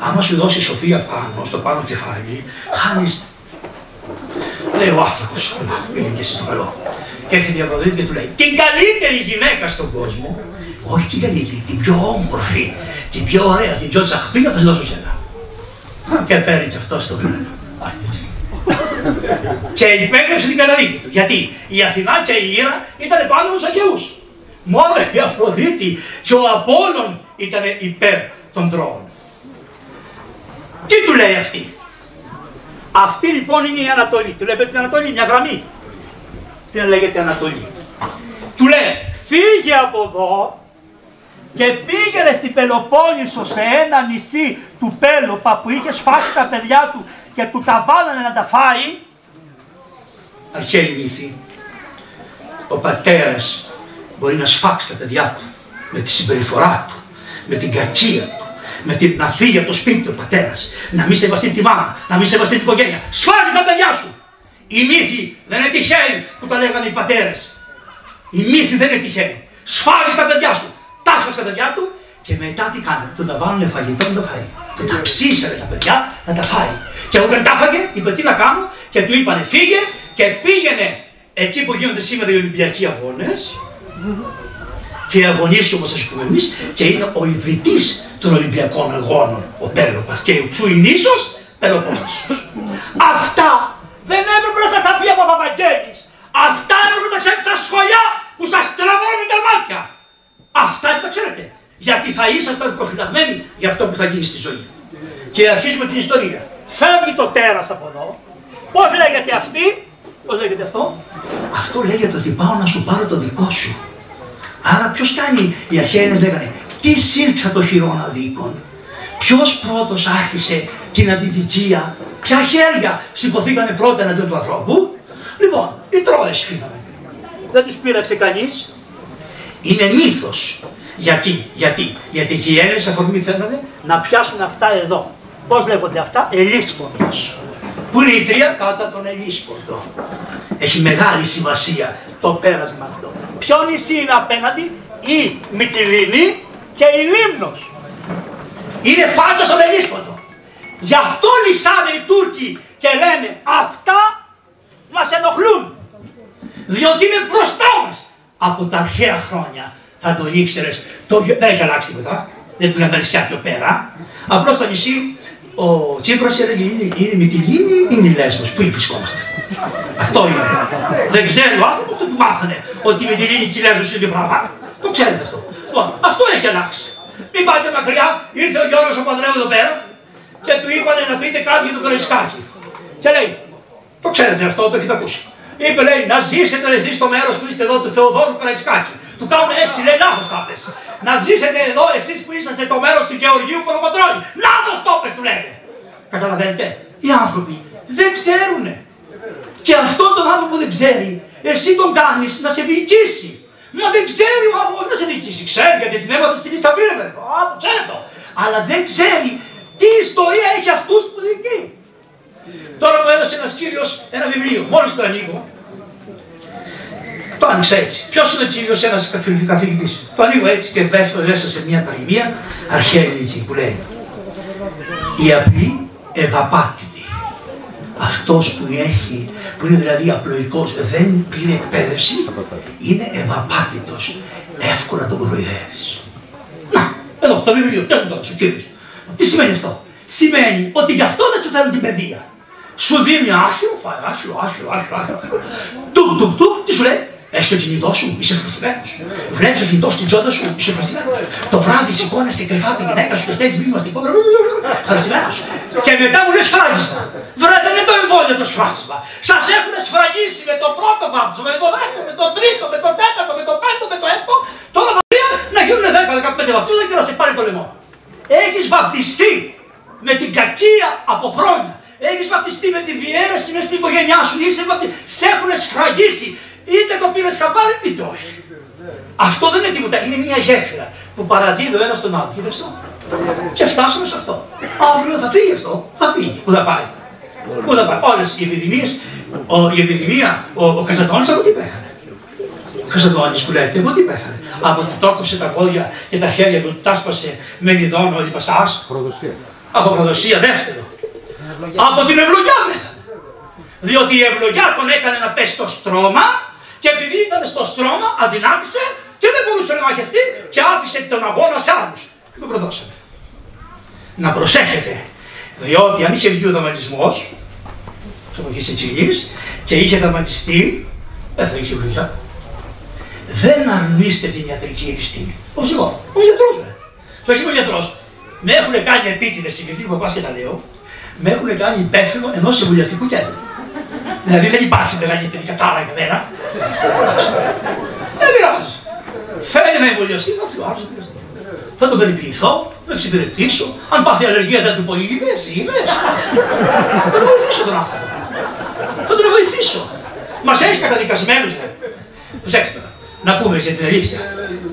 Άμα σου δώσει σοφία πάνω, στο πάνω κεφάλι, χάνει. Λέει ο άνθρωπος, πήγαινε και εσύ το καλό. Και έρχεται η Αφροδίτη και του λέει: Την καλύτερη γυναίκα στον κόσμο, όχι την καλύτερη, την πιο όμορφη, την πιο ωραία, την πιο τσαχπίνα θα σου δώσω σένα. Και παίρνει και αυτό στο γρήγορο. Και υπέγραψε την καταδίκη του. Γιατί η Αθηνά και η Ήρα ήταν πάνω στους Ακαιούς. Μόνο η Αφροδίτη και ο Απόλλων ήταν υπέρ των τρώων. Τι του λέει αυτή; Αυτή λοιπόν είναι η Ανατολή. Του λέει την Ανατολή, μια γραμμή. Τι λέγεται Ανατολή; Του λέει φύγε από εδώ και πήγαινε στην Πελοπόννησο σε ένα νησί του Πέλοπα που είχε σφάξει τα παιδιά του και του τα βάλανε να τα φάει. Αρχαίοι μύθοι. Ο πατέρας μπορεί να σφάξει τα παιδιά του με τη συμπεριφορά του, με την κακία του, με την να φύγει από το σπίτι του ο πατέρας, να μην σεβαστεί τη μάνα, να μην σεβαστεί την οικογένεια. Σφάζει τα παιδιά σου. Οι μύθοι δεν είναι τυχαίοι που τα λέγανε οι πατέρες. Οι μύθοι δεν είναι τυχαίοι. Σφάζει τα παιδιά σου. Τα σφάξε τα παιδιά του και μετά τι κάνανε. Του τα βάλανε φαγητό να το φάει. Και τα ψήσανε τα παιδιά να τα φάει. Και όταν τα φάγε, είπε τι να κάνω και του είπανε φύγε και πήγαινε εκεί που γίνονται σήμερα οι Ολυμπιακοί αγώνες και οι αγωνίες όπως σας πούμε εμείς και είναι ο ιδρυτής των Ολυμπιακών Αγώνων, ο Πέλοπας και ο Τσουινίσος Πελοπόννησος. Αυτά δεν έπρεπε να σας τα πει από Παπαγγέλης. Αυτά έπρεπε να τα ξέρετε στα σχολιά που σας τραβώνουν τα μάτια. Αυτά δεν τα ξέρετε. Γιατί θα ήσασταν προφυλαγμένοι για αυτό που θα γίνει στη ζωή. Και αρχίζουμε την ιστορία. Φεύγει το τέρας από εδώ. Πώς λέγεται αυτή, πώς λέγεται αυτό; Αυτό λέγεται ότι πάω να σου πάρω το δικό σου. Άρα ποιος κάνει, οι αρχαίοι λέγανε, τι σύρξα το χειρόνα δίκον. Ποιος πρώτος άρχισε την αντιδικία, ποια χέρια σηκωθήκανε πρώτα εναντίον του ανθρώπου. Λοιπόν, οι Τρόες φύγανε. Δεν τους πείραξε κανείς. Είναι μύθος. Γιατί, γιατί, γιατί και οι Έλληνες αφορμή θέλανε να πιάσουν αυτά εδώ. Πώς λέγονται αυτά, ελίσποντος. Πού είναι η τρία κάτω από τον ελίσποντο. Έχει μεγάλη σημασία το πέρασμα αυτό. Ποιο νησί είναι απέναντι, η Μυτιλίνη και η Λίμνος. Είναι φάτσα στον ελίσποντο. Γι' αυτό λυσάνε οι Τούρκοι και λένε αυτά μας ενοχλούν. Διότι είναι μπροστά μας. Από τα αρχαία χρόνια θα το ήξερες. Το... Δεν έχει αλλάξει τίποτα. Δεν πήγαν τα νησιά πιο πέρα. Απλώς στο νησί ο Τσίπρας έλεγε είναι, είναι Μυτιλίνη ή είναι η Λέσβος. Πού βρισκόμαστε; Αυτό είναι. Δεν ξέρει ο άνθρωπος, δεν του μάθανε ότι η Μυτιλίνη και η Λέσβος είναι δύο πράγμα. Το ξέρετε αυτό. Λοιπόν, αυτό έχει αλλάξει. Μην πάτε μακριά, ήρθε ο Γιώργος ο Παντρέου εδώ πέρα και του είπανε να πείτε κάτι για το Καραϊσκάκι. Και λέει, το ξέρετε αυτό, το έχετε ακούσει. Είπε, λέει, να ζήσετε εσεί στο μέρος που είστε εδώ του Θεοδόρου Καραϊσκάκη. Του κάνουν έτσι, λέει, λάθος τα πες. Να ζήσετε εδώ εσείς που είσαστε το μέρος του Γεωργίου Κοροπατρώνη. Λάθος το πες, του λένε. Καταλαβαίνετε, οι άνθρωποι δεν ξέρουν. Και αυτόν τον άνθρωπο που δεν ξέρει, εσύ τον κάνεις να σε διοικήσει. Μα δεν ξέρει ο άνθρωπος να σε διοικήσει. Ξέρει γιατί την έμαθε στην Ισταβίλη, Α, το ξέρει το. Αλλά δεν ξέρει τι ιστορία έχει αυτούς που διοικεί. Τώρα μου έδωσε ένας κύριος ένα βιβλίο. Μόλις το ανοίγω, το άνοιξα έτσι. Ποιος είναι ο κύριος, ένας καθηγητής; Το ανοίγω έτσι και πέφτω μέσα σε μια παροιμία αρχαία ελληνική που λέει Η απλή ευαπάτητη. Αυτός που έχει, που είναι δηλαδή απλοϊκός, δεν πήρε εκπαίδευση, είναι ευαπάτητος. Εύκολα τον κοροϊδεύεις. Να, εδώ το βιβλίο, ποιος είναι τώρα ο κύριος; Τι σημαίνει αυτό; Σημαίνει ότι γι' αυτό δεν σου θέλουν την παιδεία. Σου δίνει άχυρο, φάει άχυρο, άχυρο, άχυρο, άχυρο. Τουκ, τουκ, τουκ, τι σου λέει; Έχει το κινητό σου, είσαι ευχαριστημένο. Βλέπεις το κινητό στην τσόντα σου, είσαι ευχαριστημένο. Το βράδυ σηκώνεσαι κρυφά τη γυναίκα σου και στέλνεις μήνυμα στην κόμμα. Ευχαριστημένο. Και μετά μου λες φράγισμα. Βρε, δεν είναι το εμβόλιο το σφάσμα. Σας έχουν σφραγίσει με το πρώτο βάπτισμα, με το δεύτερο, με το τρίτο, με το τέταρτο, με το πέμπτο, με το έκτο. Τώρα θα πει να γίνουν 10-15 βαθμίδα και να σε πάρει το λαιμό. Έχεις βαπτιστεί με την κακία από χρόνια. Έχεις βαπτιστεί με τη διαίρεση μέσα στην οικογένειά σου. Είσαι βαπτι... Σε έχουν σφραγίσει. Είτε το πήρε χαμπάρι είτε όχι. Αυτό δεν είναι τίποτα. Είναι μια γέφυρα που παραδίδει ο ένα τον άλλο. Κοίταξε το; Και φτάσαμε σε αυτό. Αύριο θα φύγει αυτό. Θα φύγει. Πού θα πάει; Πού θα πάει; Όλες οι επιδημίες, η επιδημία, ο, ο Καζαντώνης από τι πέθανε. Ο Καζαντώνης που λέτε, από τι πέθανε. Από που το έκοψε τα πόδια και τα χέρια του, τα σπασε με λιδόν όλη πασά. Προδοσία. Από προδοσία δεύτερο. Από την ευλογιά πέθανε. Διότι η ευλογιά τον έκανε να πέσει στο στρώμα και επειδή ήταν στο στρώμα αδυνάτησε και δεν μπορούσε να μαχευτεί και άφησε τον αγώνα σε άλλους. Και τον προδώσαμε. Να προσέχετε, διότι αν είχε βγει ο δαματισμός, τη εποχή εκείνη, και είχε δαματιστεί, δεν θα είχε ευλογιά. Δεν αρνείστε την ιατρική επιστήμη. Όπω εγώ. Ο γιατρός, βέβαια. Το έχει ο γιατρός. Με έχουν κάνει επίτηδες συγκεκριτή που πας και τα λέω, με έχουν κάνει υπεύθυνο ενός συμβουλιαστικού κέντρου. Δηλαδή δεν υπάρχει μεγαλύτερη κατάρα για μένα. Δεν πειράζει. Θέλει να εμβολιαστεί, να θυμάσαι. Θα τον περιποιηθώ, να εξυπηρετήσω. Αν πάθει αλλεργία θα του πω είδες, είδες. Θα τον βοηθήσω τον άνθρωπο. Θα τον βοηθήσω. Μας έχεις καταδικασμένους. ρε. Προσέξτε τώρα. Να πούμε για την αλήθεια.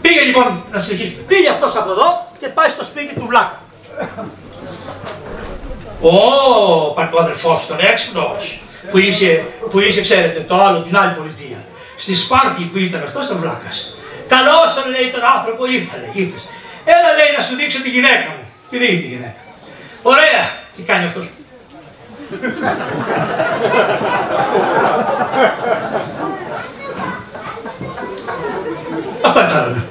Πήγε λοιπόν, να συνεχίσουμε. Πήγε αυτός από εδώ και πάει στο σπίτι του Βλάκα. Ω, ο αδερφός τον έξυπνος, που είχε, που είχε, ξέρετε, το άλλο, την άλλη πολιτεία. Στη Σπάρτη που ήταν αυτός ήταν βλάκας. Καλώς τον λέει τον άνθρωπο, ήρθα λέει, ήρθες. Έλα λέει να σου δείξω τη γυναίκα μου. Τι δίνει τη γυναίκα. Ωραία, τι κάνει αυτός; Αυτό έκαναμε.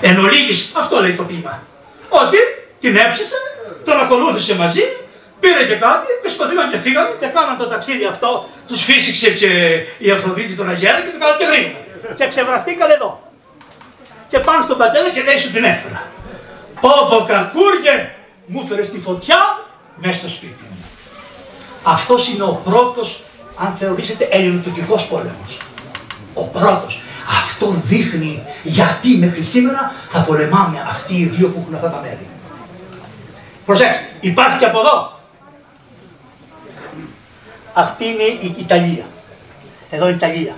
Εν ολίγης, αυτό λέει το ποίημα. Ότι την έψησε, τον ακολούθησε μαζί, πήρε και κάτι και σκοτήλαν και φύγανε και κάναν το ταξίδι αυτό. Τους φύσηξε και η Αφροδίτη τον Αγέρα και το κάναν και γρήγορα. Και ξεβραστήκαν εδώ. Και πάνε στον πατέρα και λέει σου την έφερα. Πω πω κακούργε, μου έφερε τη φωτιά μέσα στο σπίτι μου. Αυτός είναι ο πρώτος, αν θεωρήσετε, ελληνοτουρκικός πόλεμος. Ο πρώτος. Αυτό δείχνει γιατί μέχρι σήμερα θα πολεμάμε αυτοί οι δύο που έχουν αυτά τα μέρη. Προσέξτε, υπάρχει και από εδώ. Αυτή είναι η Ιταλία. Εδώ είναι η Ιταλία.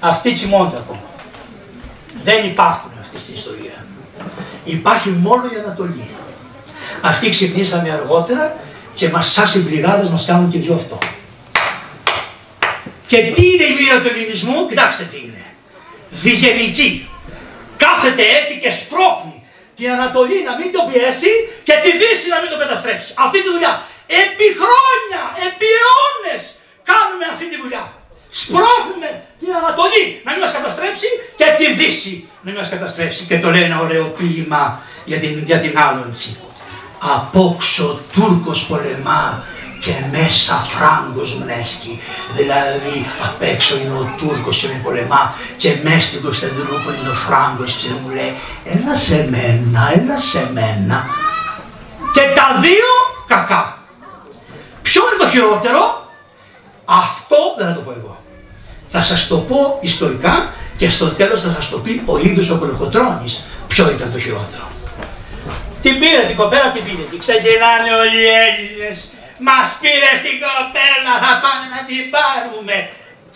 Αυτοί τσιμώνται ακόμα. Δεν υπάρχουν αυτή στην ιστορία. Υπάρχει μόνο η Ανατολή. Αυτοί ξυπνήσαμε αργότερα και μας σαν συμπληγάδες μας κάνουν και δυο αυτό. Και τι είναι η μοίρα του ελληνισμού, κοιτάξτε τι είναι. Διγενική. Κάθεται έτσι και σπρώχνει την Ανατολή να μην τον πιέσει και τη Δύση να μην τον καταστρέψει. Αυτή τη δουλειά. Επί χρόνια, επί αιώνες κάνουμε αυτή τη δουλειά. Σπρώχνουμε την Ανατολή να μην μας καταστρέψει και τη Δύση να μην μας καταστρέψει. Και το λέει ένα ωραίο ποίημα για την, για την άλωνση. Απόξω Τούρκος πολεμά και μέσα Φράγκος μνέσκει. Δηλαδή απ' έξω είναι ο Τούρκος και με πολεμά και μέσα στην Κωνσταντινούπολη είναι ο Φράγκος και μου λέει έλα σε μένα, έλα σε μένα. Και τα δύο κακά. Ποιο είναι το χειρότερο, αυτό δεν θα το πω εγώ. Θα σας το πω ιστορικά και στο τέλος θα σας το πει ο ίδιος ο Κολοκοτρώνης ποιο ήταν το χειρότερο; Την πήρε την κοπέλα, την πήρε; Και ξεκινάνε όλοι οι Έλληνες; Μας πήρε την κοπέλα, θα πάμε να την πάρουμε.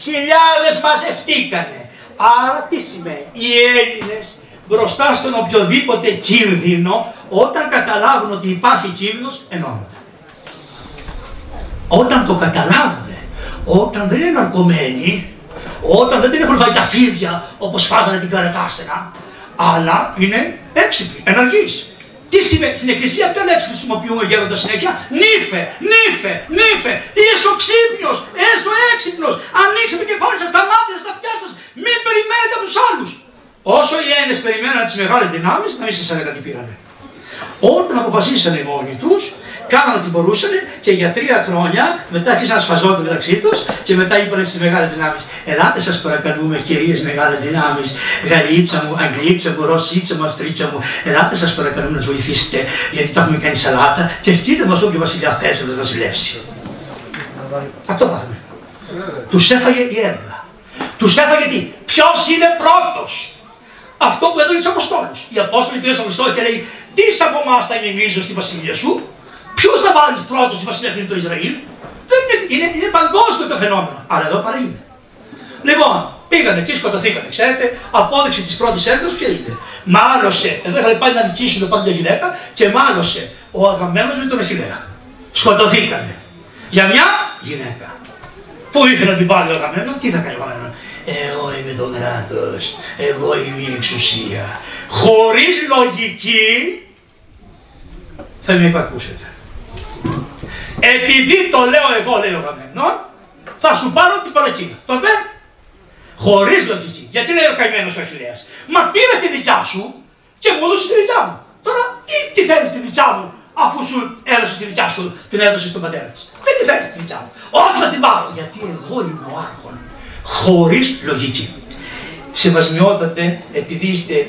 Χιλιάδες μαζευτήκανε. Άρα τι σημαίνει; Οι Έλληνες μπροστά στον οποιοδήποτε κίνδυνο, όταν καταλάβουν ότι υπάρχει κίνδυνος, ενώνονται. Όταν το καταλάβουν, όταν δεν είναι ναρκωμένοι, όταν δεν την έχουν φάει τα φίδια όπως φάγανε την καρετάσσερα, αλλά είναι έξυπνοι, ενεργείς. Τι σημαίνει, στην εκκλησία ποια λέξη χρησιμοποιούμε γέροντα συνέχεια, νύφε, νύφε, νύφε, είσαι ο ξύπνιος, είσαι ο έξυπνος, ανοίξτε το κεφάλι σας, τα μάτια σας, τα αυτιά σας, μην περιμένετε από τους άλλους. Όσο οι Έλληνες περιμέναν τις μεγάλες δυνάμεις, να μην σας έλεγα τι πήρανε. Όταν αποφασίσανε μόνοι τους, κάναν ό,τι μπορούσαν και για τρία χρόνια μετά άρχισαν να σφαζόνται μεταξύ τους και μετά είπαν στις μεγάλες δυνάμεις: Ελάτε, σας παρακαλούμε, κυρίες μεγάλες δυνάμεις, Γαλλίτσα μου, Αγγλίτσα μου, Ρωσίτσα μου, Αυστρίτσα μου, ελάτε, σας παρακαλούμε να βοηθήσετε, γιατί το έχουμε κάνει σαλάτα και στείλτε μας όποιο βασιλιά θέλετε να βασιλεύσει. Αυτό πάθαμε. Τους έφαγε η έρευνα. Τους έφαγε τι; Ποιος είναι πρώτος; Αυτό που έδωσε του Αποστόλου. Οι Απόστολοι πήγαν στον Χριστό και λέει: Τι από εμάς θα γεννήσω στη βασιλεία σου; Ποιος θα βάλει πρώτο στη βασιλεία του Ισραήλ; Δεν είναι, είναι, είναι παγκόσμιο το φαινόμενο. Αλλά εδώ παρήγγειλε. Λοιπόν, πήγανε και σκοτωθήκανε. Ξέρετε, απόδειξη της πρώτης έρευνα ποια είναι; Μάλωσε, εδώ είχαν πάει να νικήσουν το πάντα γυναίκα και μάλωσε ο Αγαμένο με τον Αχηλέα. Σκοτωθήκανε. Για μια γυναίκα. Πού ήθελε να την πάρει ο Αγαμένο, τι θα κάνει ο Αγαμένο. Εγώ είμαι το κράτο, εγώ είμαι η εξουσία. Χωρίς λογική θα με υπακούσετε. Επειδή το λέω εγώ, λέει ο Αγαμένον, θα σου πάρω την παρακίνα. Το δε, χωρίς λογική. Γιατί λέει ο καημένος ο Αχηλέα. Μα πήρε τη δικιά σου και μου έδωσες τη δικιά μου. Τώρα τι, τι θέλεις τη δικιά μου αφού σου έδωσες τη δικιά σου, την έδωσες στον πατέρα της. Δεν τη θέλεις τη δικιά μου. Όχι θα την πάρω. Γιατί εγώ είμαι ο άρχον. Χωρίς λογική. Σεβασμιότατε, επειδή είστε.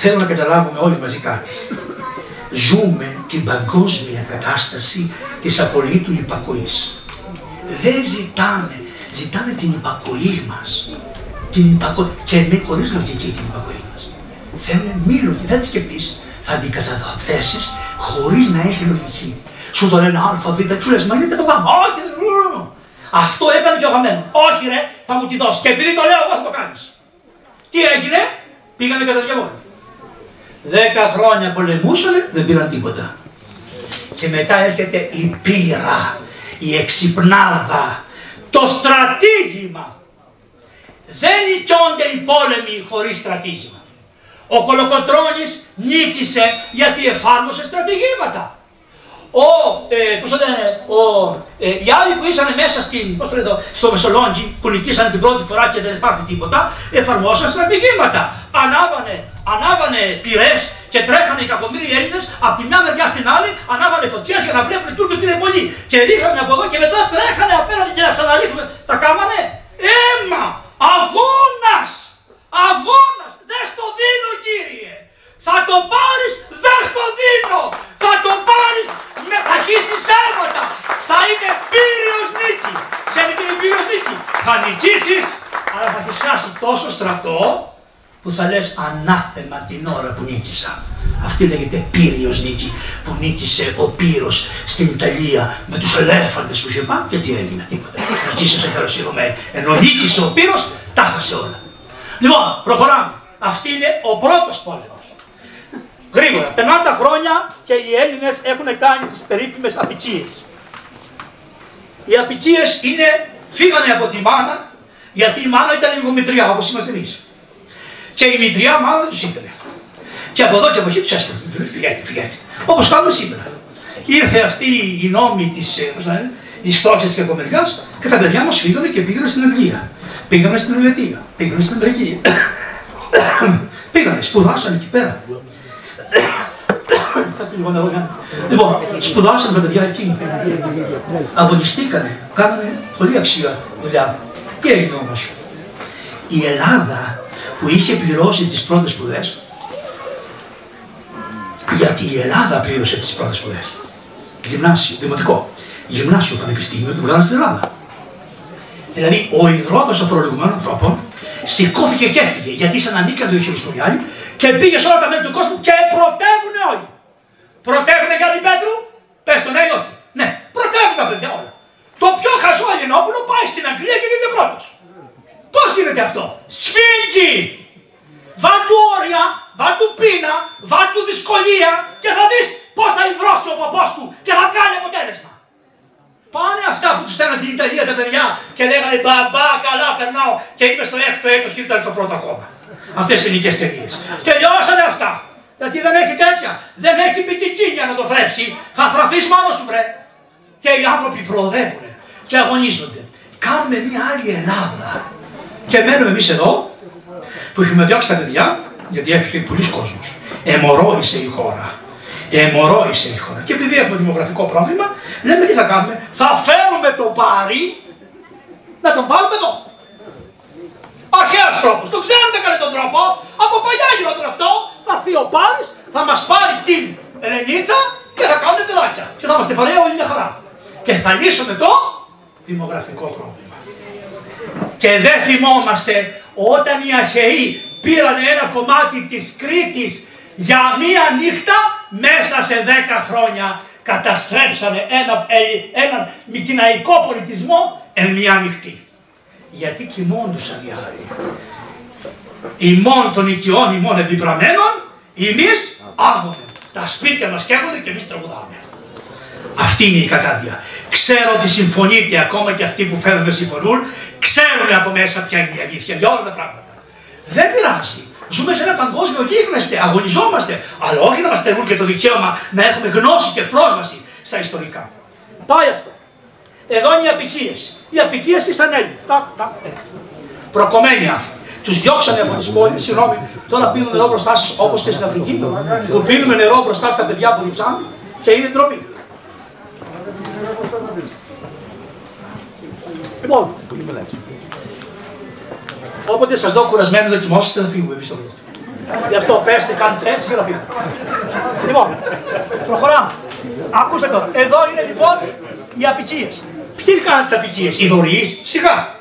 Θέλω να καταλάβουμε όλοι μαζί κάτι. Ζούμε την παγκόσμια κατάσταση της απολύτου υπακοής. Δεν ζητάνε, ζητάνε την υπακοή μας. Την υπακοή, και με χωρίς λογική την υπακοή μας. Θέλουν μη λογική, δεν τη σκεφτείς. Θα την καταθέσεις χωρίς να έχει λογική. Σου το λένε α, β, του λες, μα είναι το γάμο. Όχι, δεν Αυτό έκανε και ο γαμμένο. Όχι ρε, θα μου τη δώσεις. Και επειδή το λέω, εγώ θα το κάνεις. Τι έγινε, πήγανε κατά διαβόλου. Δέκα χρόνια πολεμούσανε, δεν πήραν τίποτα. Και μετά έρχεται η πύρα, η εξυπνάδα, το στρατήγημα. Δεν νικιώνται οι πόλεμοι χωρίς στρατήγημα. Ο Κολοκοτρώνης νίκησε γιατί εφάρμοσε στρατηγήματα ο, ε, πώς το λένε, ο, ε, οι άλλοι που ήσαν μέσα στην, πώς το λένε, στο Μεσολόγγι, που νικήσαν την πρώτη φορά και δεν υπάρχει τίποτα, εφαρμόσαν στρατηγήματα. Ανάβανε, ανάβανε πυρές και τρέχανε οι κακομίροι Έλληνες από τη μια μεριά στην άλλη, ανάβανε φωτιές για να βλέπουν οι Τούρκοι τι είναι πολύ. Και ρίχνανε από εδώ και μετά τρέχανε απέναντι και να ξαναρίχνουμε. Τα κάμανε αίμα, αγώνα, αγώνα. Δεν στο δίνω κύριε. Θα το πάρεις, δεν στο δίνω. Θα το πάρεις, με, θα χύσεις αίματα. Θα είναι πύριος νίκη. Ξέρετε τι είναι πύριος νίκη. Θα νικήσεις, αλλά θα χυσάσει τόσο στρατό που θα λες ανάθεμα την ώρα που νίκησα. Αυτή λέγεται Πύριος νίκη που νίκησε ο Πύρος στην Ιταλία με τους ελέφαντες που είχε πάει και τι έγινε, τίποτα. Νικήσε σε καλοσύρωμενη. Ενώ νίκησε ο Πύρος, τα χάσε όλα. Λοιπόν, προχωράμε. Αυτή είναι ο πρώτος πόλεμος. Γρήγορα. Περνάνε τα χρόνια και οι Έλληνες έχουν κάνει τις περίφημες απικίες. Οι απικίες είναι, φύγανε από τη μάνα, γιατί η μάνα ήταν λίγο μητριά όπως είμαστε εμείς. Και η μητριά μάλλον δεν τους ήθελε. Και από εδώ και από εκεί τους έστειλε. Φυγάτε, φυγάτε. Όπως κάνουμε σήμερα. Ήρθε αυτή η νόμη της ε, φτώχειας και κομμεριά και τα παιδιά μας φύγανε και πήγανε στην Αγγλία. Πήγανε στην Ελβετία. Πήγανε στην Αμερική. πήγανε, σπουδάσαν εκεί πέρα. Λοιπόν, σπουδάσαν τα παιδιά εκεί. Αγωνιστήκανε. Κάνανε πολύ αξία δουλειά. Τι έγινε όμως; Η Ελλάδα που είχε πληρώσει τις πρώτες σπουδές, γιατί η Ελλάδα πλήρωσε τις πρώτες σπουδές. Γυμνάσιο, δημοτικό. Γυμνάσιο, πανεπιστήμιο, το βγάλανε στην Ελλάδα. Δηλαδή, ο ιδρώτος των φορολογουμένων ανθρώπων σηκώθηκε και έφυγε, γιατί σαν ανήκαν το είχε και πήγε σε όλα τα μέρη του κόσμου και πρωτεύουν όλοι. Πρωτεύουν για την Πέτρου, πες το ναι ή όχι. Ναι, πρωτεύουν τα παιδιά όλα. Το πιο χαζό Ελληνόπουλο πάει στην Αγγλία και γίνεται πρώτος. Πώς γίνεται αυτό, Σφίγγι! Βάλ' όρια, βάλ' του πείνα, βάλ' του δυσκολία και θα δεις πώς θα υδρώσει ο παππού του και θα βγάλει αποτέλεσμα. Πάνε αυτά που τους στέλναν στην Ιταλία τα παιδιά και λέγανε μπαμπά, καλά περνάω και είπε στο έκτο έτος και ήταν στο πρώτο ακόμα. Αυτές οι ελληνικές ταινίες. Τελειώσανε αυτά. Γιατί δεν έχει τέτοια. Δεν έχει πικικίνια να το φρέψει. Θα θραφείς μόνος σου βρε. Και οι άνθρωποι προοδεύουν και αγωνίζονται. Κάνουμε μια άλλη Ελλάδα. Και μένουμε εμείς εδώ που έχουμε διώξει τα παιδιά, γιατί έφυγε πολλοί κόσμος. Εμορρόησε η χώρα. Εμορρόησε η χώρα. Και επειδή έχουμε δημογραφικό πρόβλημα, λέμε τι θα κάνουμε; Θα φέρουμε το πάρι να τον βάλουμε εδώ. Αρχαίος τρόπος. Το ξέρετε καλέ τον τρόπο. Από παλιά γινόταν αυτό. Θα έρθει ο Πάρης, θα μας πάρει την Ελενίτσα και θα κάνουμε παιδάκια. Και θα είμαστε παρέα όλη μια χαρά. και θα λύσουμε το δημογραφικό πρόβλημα. Και δεν θυμόμαστε όταν οι Αχαιοί πήραν ένα κομμάτι της Κρήτης για μία νύχτα μέσα σε 10 χρόνια καταστρέψανε ένα, ε, έναν μικυναϊκό πολιτισμό εν μία νυχτή. Γιατί κοιμώντουσαν οι Άγιοι. Ημών των οικειών, ημών επιπραμένων, εμείς άγονται. Τα σπίτια μας καίγονται και εμείς τραγουδάμε. Αυτή είναι η κακάδια. Ξέρω ότι συμφωνείτε ακόμα και αυτοί που φέρνουν συμφωνούν, ξέρουν από μέσα ποια είναι η αλήθεια για όλα τα πράγματα. Δεν πειράζει. Ζούμε σε ένα παγκόσμιο γίγνεσθε, αγωνιζόμαστε, αλλά όχι να μας στερούν και το δικαίωμα να έχουμε γνώση και πρόσβαση στα ιστορικά. Πάει αυτό. Εδώ είναι οι απικίες. Οι απικίες ήσαν Έλληνες. Προκομμένοι άνθρωποι. Τους διώξανε από τις πόλεις, συγγνώμη, τώρα πίνουν νερό μπροστά σας όπως και στην Αφρική. Που πίνουμε νερό μπροστά στα παιδιά που διψάνε και είναι ντροπή. Λοιπόν, όποτε σας δω κουρασμένοι δοκιμώσει, θα φύγουμε εμείς Γι' αυτό πέστε, κάντε έτσι και θα φύγουμε. Λοιπόν, προχωράμε. Ακούστε τώρα. Εδώ είναι λοιπόν οι απικίες. Ποιοι κάνουν τις απικίες, οι δωρείς, σιγά.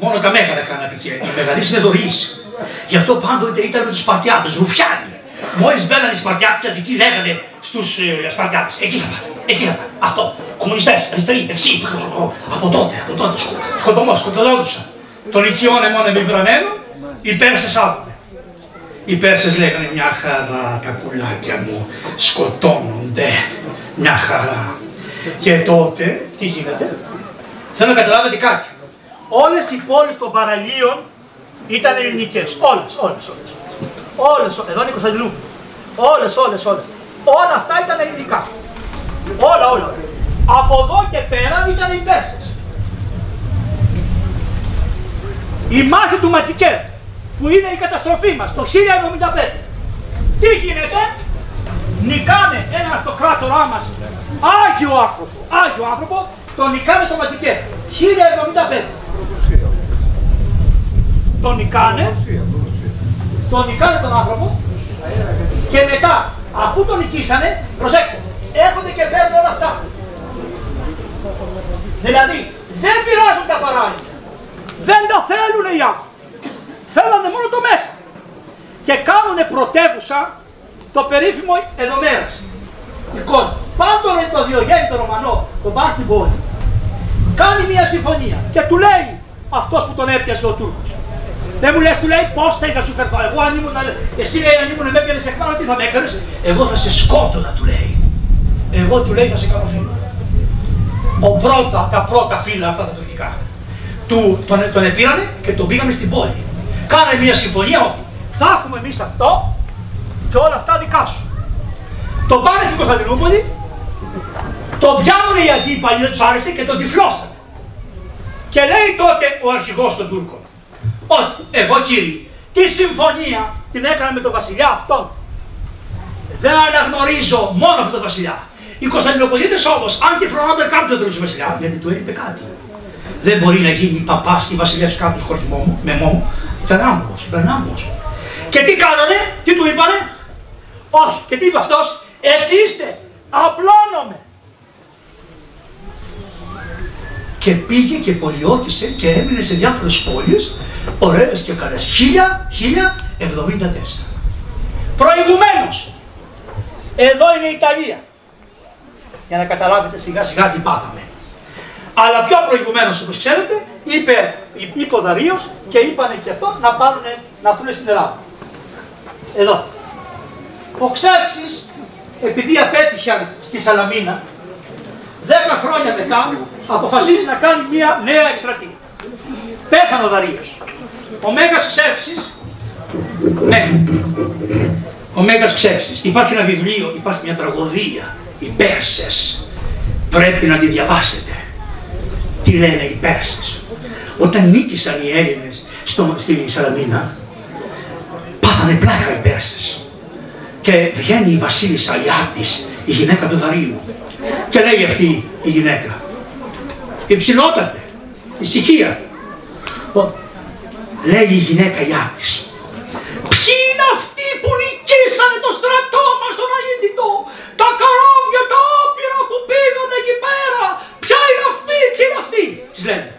Μόνο τα μέγαρα κάνουν απικία. Οι μεγαλείς είναι δωρείς. Γι' αυτό πάντοτε ήταν με τους Σπαρτιάτες, ρουφιάνοι. Μόλις μπαίνανε οι Σπαρτιάτες και αντικοί λέγανε στους ε, Σπαρτιάτες, εκεί θα πάτε, εκεί θα πάτε. Αυτό. Κομμουνιστές, αριστεροί, δεξί. Από τότε, από τότε το σκοτωμό, σκοτωδόντουσαν. Τον οικειών μόνο επιπραμένο, οι Πέρσες άκουνε. Οι Πέρσες λέγανε μια χαρά τα πουλάκια μου σκοτώνονται. Μια χαρά. Και τότε, τι γίνεται, θέλω να καταλάβετε κάτι. Όλες οι πόλεις των παραλίων ήταν ελληνικές. Όλες, όλες, όλες. Όλες, εδώ είναι η Κωνσταντινούπολη. Όλες, όλες, όλες. Όλα αυτά ήταν ελληνικά. Όλα, όλα. Από εδώ και πέρα ήταν οι Πέρσες. Η μάχη του Ματσικέρ, που είναι η καταστροφή μας το 1075. Τι γίνεται, νικάνε ένα αυτοκράτορά μας, Άγιο άνθρωπο, Άγιο άνθρωπο, τον νικάνε στο Ματσικέρ. 1075. Τον νικάνε, τον νικάνε τον άνθρωπο και μετά, αφού τον νικήσανε, προσέξτε, έρχονται και παίρνουν όλα αυτά. Δηλαδή, δεν πειράζουν τα παράλια. Δεν τα θέλουν οι άνθρωποι. Θέλανε μόνο το μέσα. Και κάνουν πρωτεύουσα το περίφημο εδωμέρας. Λοιπόν, πάντοτε το Διογέννη το Ρωμανό, τον πάνε στην πόλη, κάνει μια συμφωνία και του λέει αυτός που τον έπιασε ο Τούρκος. Δεν μου λες, του λέει, πώς θέλεις να σου φερθώ. Εγώ αν ήμουν, εσύ λέει, αν ήμουν με έπιανες εκ τι θα με έκανες; Εγώ θα σε σκότωνα, του λέει. Εγώ του λέει, θα σε κάνω φίλο. Ο πρώτα, τα πρώτα φύλλα αυτά τα τουρκικά. Του, τον, τον επήρανε και τον πήγαμε στην πόλη. Κάνε μια συμφωνία ότι θα έχουμε εμείς αυτό και όλα αυτά δικά σου. Το πάνε στην Κωνσταντινούπολη, το πιάνουν οι αντίπαλοι, δεν τους άρεσε και τον τυφλώσανε. Και λέει τότε ο αρχηγός των Τούρκων, ότι εγώ κύριε, τη συμφωνία την έκανα με τον βασιλιά αυτόν; Δεν αναγνωρίζω μόνο αυτόν τον βασιλιά. Οι Κωνσταντινοπολίτες όμως, αν τη φρονόνταν κάποιον τον βασιλιά, γιατί του έλειπε κάτι. Δεν μπορεί να γίνει παπάς ή βασιλεύς κάποιος χωρίς μου, με μόνο. Ήταν άμμος, ήταν άμμος. Και τι κάνανε, τι του είπανε, όχι. Και τι είπε αυτός, έτσι είστε, απλώνομαι. Και πήγε και πολιότησε και έμεινε σε διάφορες πόλεις, ωραίες και καλές. Χίλια, χίλια, εβδομήντα τέσσερα. Προηγουμένως, εδώ είναι η Ιταλία. Για να καταλάβετε σιγά σιγά τι πάθαμε. Αλλά πιο προηγουμένως όπως ξέρετε είπε, είπε ο Δαρίος και είπανε και αυτό να πάρουν να έρθουν στην Ελλάδα. Εδώ. Ο Ξέρξης επειδή απέτυχαν στη Σαλαμίνα, δέκα χρόνια μετά αποφασίζει να κάνει μια νέα εκστρατεία. Πέθανε ο Δαρίος. Ο Μέγας Ξέρξης, ναι, ο Μέγας Ξέρξης. Υπάρχει ένα βιβλίο, υπάρχει μια τραγωδία, οι Πέρσες. Πρέπει να τη διαβάσετε. Τι λένε οι Πέρσες; Όταν νίκησαν οι Έλληνες στο, στη Σαλαμίνα, πάθανε πλάκα οι Πέρσες. Και βγαίνει η βασίλισσα η Άτης, η γυναίκα του Δαρίου. Και λέει αυτή η γυναίκα. Υψηλότατε. Ησυχία. Λέει η γυναίκα Γιάννη. Ποιοι είναι αυτοί που νικήσανε το στρατό μας στον Αγίντιτο. Τα καρόβια τα άπειρα που πήγαν εκεί πέρα. Ποια είναι αυτή, ποιοι είναι αυτοί; Λένε.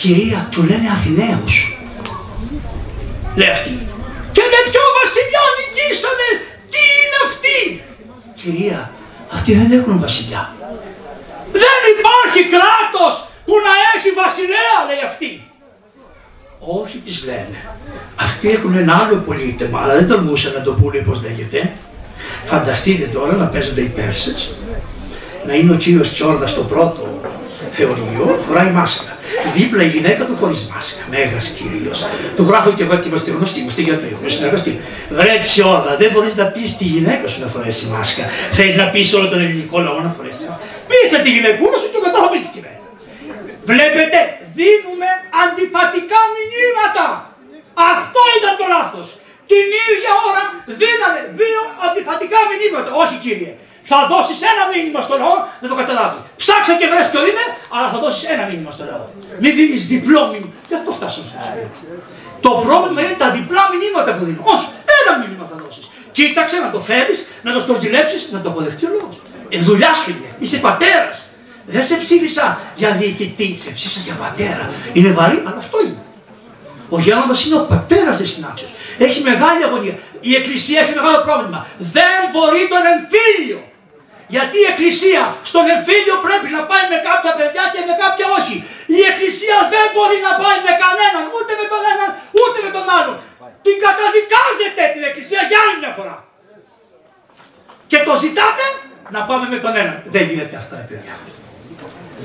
Κυρία, του λένε Αθηναίους. Λέει αυτή. Και με ποιο βασιλιά νικήσανε; Τι είναι αυτή. Κυρία, αυτοί δεν έχουν βασιλιά. Δεν υπάρχει κράτος που να έχει βασιλέα, λέει αυτή. Όχι τις λένε. Αυτοί έχουν ένα άλλο πολίτεμα, αλλά δεν τολμούσαν να το πούνε πώς λέγεται. Φανταστείτε τώρα να παίζονται οι Πέρσες, να είναι ο κύριος Τσόρδας στο πρώτο θεωρείο, φοράει μάσκα. Δίπλα η γυναίκα του χωρίς μάσκα, μέγας κύριος. Του γράφω και εγώ και είμαστε γνωστοί, είμαστε γιατροί, είμαστε συνεργαστοί. Βρε Τσόρδα, δεν μπορείς να πεις τη γυναίκα σου να φορέσει μάσκα. Θες να πεις όλο τον ελληνικό λαό να φορέσει μάσκα. Πείσε τη γυναικούρα σου και μετά θα πεις τη κυβέρνηση. Βλέπετε, δίνουμε αντιφατικά μηνύματα. Αυτό ήταν το λάθος. Την ίδια ώρα δίνανε δύο αντιφατικά μηνύματα. Όχι κύριε, θα δώσεις ένα μήνυμα στο λαό να το καταλάβει. Ψάξα και βρες ποιο είναι, αλλά θα δώσεις ένα μήνυμα στο λαό. Μην δίνεις διπλό μήνυμα. Γι' αυτό φτάσαμε στο σημείο. Το πρόβλημα είναι τα διπλά μηνύματα που δίνω. Όχι, ένα μήνυμα θα δώσεις. Κοίταξε να το φέρεις, να το στρογγυλέψεις, να το αποδεχτεί ο λαός. Ε, δουλειά σου είναι. Είσαι πατέρας. Δεν σε ψήφισα για διοικητή, σε ψήφισα για πατέρα. Είναι βαρύ, αλλά αυτό είναι. Ο Γέροντας είναι ο πατέρας της συνάξεως. Έχει μεγάλη αγωνία. Η Εκκλησία έχει μεγάλο πρόβλημα. Δεν μπορεί τον εμφύλιο. Γιατί η Εκκλησία στον εμφύλιο πρέπει να πάει με κάποια παιδιά και με κάποια όχι. Η Εκκλησία δεν μπορεί να πάει με κανέναν, ούτε με τον έναν, ούτε με τον άλλον. Την καταδικάζετε την Εκκλησία για άλλη μια φορά. Και το ζητάτε να πάμε με τον έναν. Δεν γίνεται αυτά, παιδιά.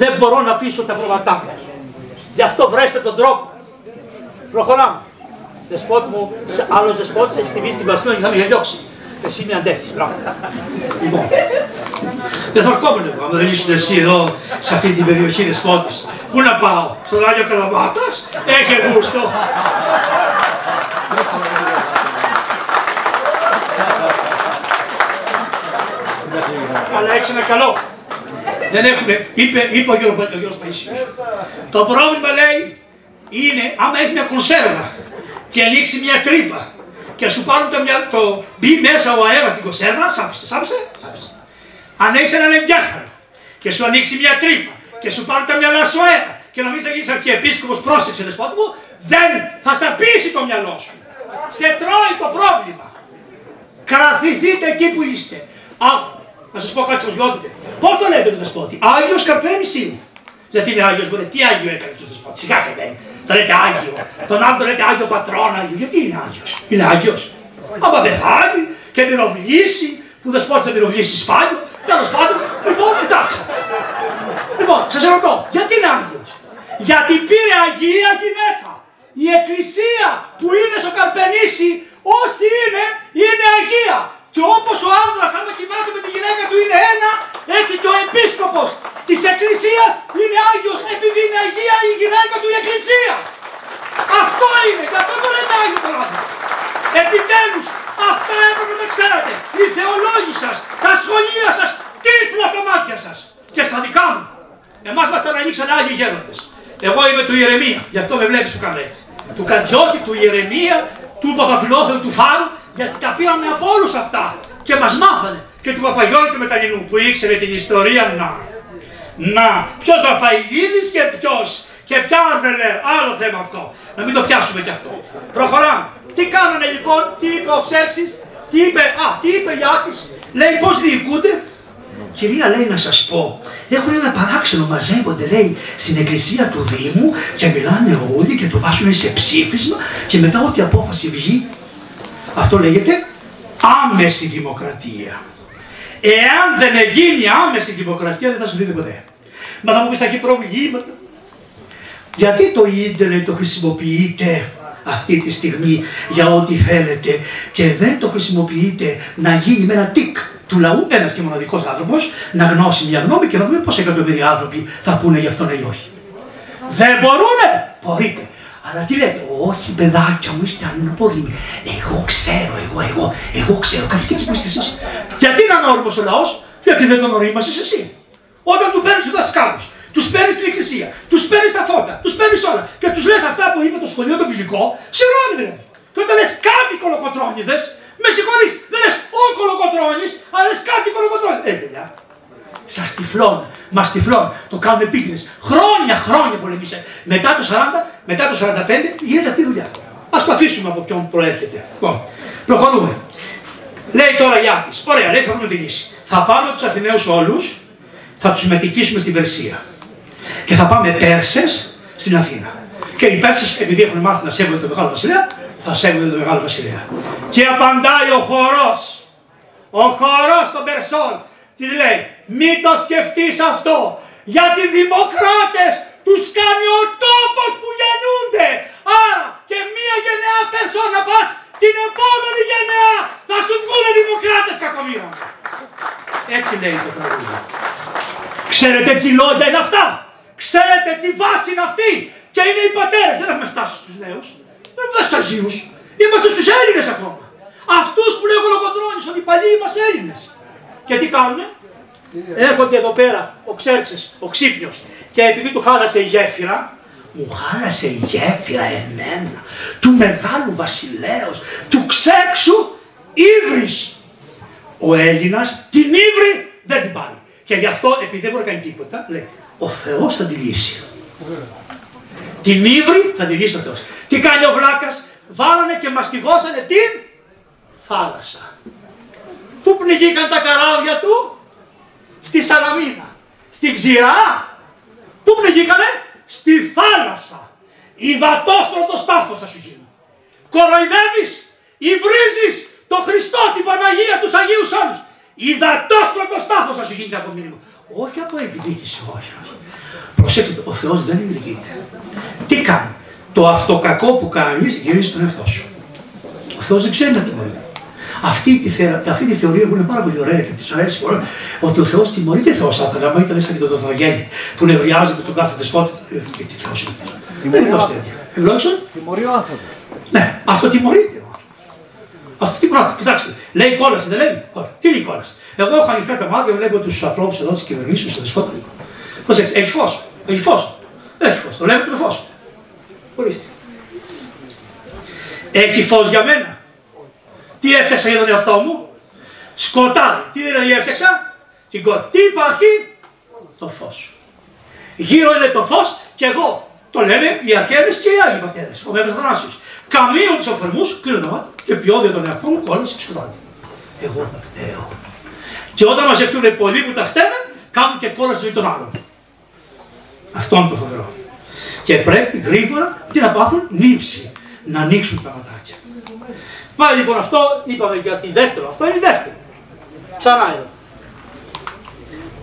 Δεν μπορώ να αφήσω τα προβατά μου. Γι' αυτό βρέστε τον τρόπο. Προχωράμε. Δεσπότη μου, άλλος δεσπότης έχει τιμήσει την Παστίνα και θα με διώξει. Εσύ με αντέχεις, μπράβο. Λοιπόν, δεν θα ερχόμουν εδώ, αν δεν ήσουν εσύ εδώ, σε αυτή την περιοχή δεσπότης. Πού να πάω, στο Ράγιο Καλαμάτας, έχει γούστο. Αλλά έχεις ένα καλό. Δεν έχουμε, είπε, είπε ο Γιώργος, ο Γιώργος Παΐσιος. Το πρόβλημα λέει είναι άμα έχεις μια κονσέρβα και ανοίξει μια τρύπα και σου πάρουν το, μια, το μπει μέσα ο αέρας στην κονσέρβα, σάψε, σάψε, σάψε. Αν έχεις έναν εγκέφαλο και σου ανοίξει μια τρύπα και σου πάρουν τα μυαλά σου αέρα και νομίζεις να γίνεις αρχιεπίσκοπος, πρόσεξε δεσπότη μου, δεν θα σαπίσει το μυαλό σου. Σε τρώει το πρόβλημα. Κρατηθείτε εκεί που είστε. Α, να σας πω κάτι σοβιότητε. Πώς το λέτε το δεσπότη, Άγιος Καρπέμι είναι. Γιατί είναι Άγιος, μπορεί, τι Άγιο έκανε το δεσπότη, σιγά και δεν. Το λέτε Άγιο. Τον άλλο το λέτε Άγιο Πατρόν Άγιο. Γιατί είναι Άγιος; Είναι Άγιος. Άμα πεθάνει και μυροβλήσει, που δεσπότη θα μυροβλήσει σπάνιο, τέλος πάντων, λοιπόν, εντάξει. Λοιπόν, σας ρωτώ, γιατί είναι Άγιος; Γιατί πήρε Αγία γυναίκα. Η εκκλησία που είναι στο Καρπενήσι, όσοι είναι, είναι Αγία. Και όπως ο άνδρας άμα κοιμάται με τη γυναίκα του είναι ένα, έτσι και ο επίσκοπος της εκκλησίας είναι Άγιος επειδή είναι Αγία η γυναίκα του η εκκλησία. Αυτό είναι, και αυτό το λέτε Άγιο το άνθρωπο. Επιτέλους, αυτά έπρεπε να ξέρετε. Οι θεολόγοι σας, τα σχολεία σας, τύφλα στα μάτια σας. Και στα δικά μου. Εμάς μας τα ανοίξαν Άγιοι γέροντες. Εγώ είμαι του Ιερεμία, γι' αυτό με βλέπεις που κάνω έτσι. Του Καντζόκη, του Ιερεμία, του Παπαφιλόθεου, του Φάρου, γιατί τα πήραμε από όλους αυτά και μας μάθανε. Και του Παπαγιώργη του Μεταλλινού που ήξερε την ιστορία να. Να, ποιος Ραφαηλίδης και ποιος. Και ποια Αρβελέρ, άλλο θέμα αυτό. Να μην το πιάσουμε κι αυτό. Προχωράμε. Τι κάνανε λοιπόν, τι είπε ο Ξέρξης, τι είπε, α, τι είπε η Άκης, λέει πώς διοικούνται. Κυρία λέει να σας πω, έχουν ένα παράξενο, μαζεύονται λέει στην εκκλησία του Δήμου και μιλάνε όλοι και το βάζουν σε ψήφισμα και μετά ό,τι απόφαση βγει αυτό λέγεται άμεση δημοκρατία. Εάν δεν γίνει άμεση δημοκρατία δεν θα σου δίνει ποτέ. Μα θα μου πεις έχει προβλήματα. Γιατί το ίντερνετ το χρησιμοποιείτε αυτή τη στιγμή για ό,τι θέλετε και δεν το χρησιμοποιείτε να γίνει με ένα τικ του λαού, ένας και μοναδικός άνθρωπος, να γνώσει μια γνώμη και να δούμε πόσα εκατομμύρια άνθρωποι θα πούνε γι' αυτό ή όχι. Δεν μπορούνε! Μπορείτε. Αλλά τι λέτε, όχι παιδάκια μου, είστε ανώδυνοι. Εγώ ξέρω, εγώ, εγώ, εγώ ξέρω. Καθίστε εκεί που είστε εσείς. Γιατί είναι ανώριμος ο λαός, γιατί δεν τον ορίμασες εσύ; Όταν του παίρνεις τους δασκάλους, τους παίρνεις στην εκκλησία, τους παίρνεις τα φώτα, τους παίρνεις όλα και τους λες αυτά που είπε το σχολείο το φιλικό, συγγνώμη δηλαδή. Και όταν λες κάτι κολοκοτρώνιδες, με συγχωρείς, δεν λες ο κολοκοτρώνης, αλλά λες κάτι κολοκοτρώνιδες. Ε, παιδιά, Σα τυφλών, μα τυφλών. Το κάνουμε επίτηδε. Χρόνια, χρόνια πολεμήσε. Μετά το 40, μετά το 45 γίνεται αυτή η δουλειά. Α το αφήσουμε από ποιον προέρχεται. Λοιπόν, προχωρούμε. Λέει τώρα Γιάννη, ωραία, λέει θα βρούμε τη λύση. Θα πάμε τους Αθηναίους όλους, θα τους μετικήσουμε στην Περσία. Και θα πάμε Πέρσες στην Αθήνα. Και οι Πέρσες, επειδή έχουν μάθει να σέβονται το Μεγάλο Βασιλέα, θα σέβονται το Μεγάλο Βασιλέα. Και απαντάει ο χορός, ο χορός των Περσών, τι λέει, μην το σκεφτείς αυτό, γιατί δημοκράτες τους κάνει ο τόπος που γεννούνται. Άρα και μία γενναία περσόνα πας, την επόμενη γενναία θα σου βγουν δημοκράτες κακομοίρα. Έτσι λέει το τραγούδι. Ξέρετε τι λόγια είναι αυτά; Ξέρετε τι βάση είναι αυτή; Και είναι οι πατέρες. Δεν έχουμε φτάσει στους νέους. Δεν έχουμε φτάσει στους Αγίους. Είμαστε στους Έλληνες ακόμα. Αυτούς που λέγω λογοτρώνεις ότι οι παλιοί είμαστε Έλληνες. Και τι κάνουνε; Έρχονται εδώ πέρα ο Ξέρξες, ο Ξύπνιος. Και επειδή του χάλασε η γέφυρα, μου χάλασε η γέφυρα εμένα, του μεγάλου βασιλέως, του ξέξου ύβρις. Ο Έλληνας την ύβρι δεν την πάρει. Και γι' αυτό επειδή δεν μπορεί να κάνει τίποτα, λέει, ο Θεός θα τη λύσει. Την ύβρι θα τη λύσει ο Θεός. Τι κάνει ο Βλάκας, βάλανε και μαστιγώσανε την θάλασσα. Πού πνιγήκαν τα καράβια του, στη Σαλαμίνα, στην Ξηρά; Πού πνιγήκανε, στη θάλασσα. Υδατόστρωτος στάθος θα σου γίνει. Κοροϊδεύεις, υβρίζεις το Χριστό, την Παναγία, τους Αγίους όλους. Υδατόστρωτος στάθος θα σου γίνει κάποιο μήνυμα. Όχι από εκδίκηση, όχι. Προσέξτε, ο Θεός δεν εκδικείται. Τι κάνει; Το αυτοκακό που κάνεις γυρίζει στον εαυτό σου. Ο Θεός δεν ξέρει να τιμωρεί. Αυτή τη, θε, αυτή τη θεωρία που είναι πάρα πολύ ωραία και της αρέσει πολύ, ότι ο Θεός τιμωρείται Θεός Σάτανα. Άμα ήταν σαν και το Βαγγέλη που νευριάζει με τον κάθε δεσπότη. Και τι Θεός είναι. Δεν είναι Θεό τέτοια. Ευλόγησον; Τιμωρεί ο άνθρωπος. Ναι, αυτό τιμωρείται. Αυτό τι πράγμα. Κοιτάξτε, λέει κόλαση, δεν λέει; Τι είναι η κόλαση; Εγώ έχω ανοιχτά τα μάτια, βλέπω τους ανθρώπους εδώ τη κυβερνήσεω, του δεσπότε. Προσέξτε, έχει φως. Έχει φως. Έχει φως. Το βλέπετε το φως. Ορίστε. Έχει φως για μένα. Τι έφτιαξα για τον εαυτό μου; Σκοτάδι. Τι δηλαδή έφτιαξα; Την κο... Τι υπάρχει; Το φως. Γύρω είναι το φως και εγώ. Το λένε οι αρχαίρες και οι Άγιοι Πατέρες. Ο Μέγας Θανάσιος. Καμίων τους οφερμούς κρίνω και ποιόδια τον εαυτό μου κόλλησε και σκοτάδι. Εγώ τα φταίω. Και όταν μαζευτούν πολλοί που τα φταίνε, κάνουν και κόλαση με τον άλλον. Αυτό είναι το φοβερό. Και πρέπει γρήγορα τι να πάθουν, νύψη. Να ανοίξουν τα ματάκια. Πάλι λοιπόν αυτό είπαμε για τη δεύτερο, αυτό είναι η δεύτερη. Ξανά εδώ.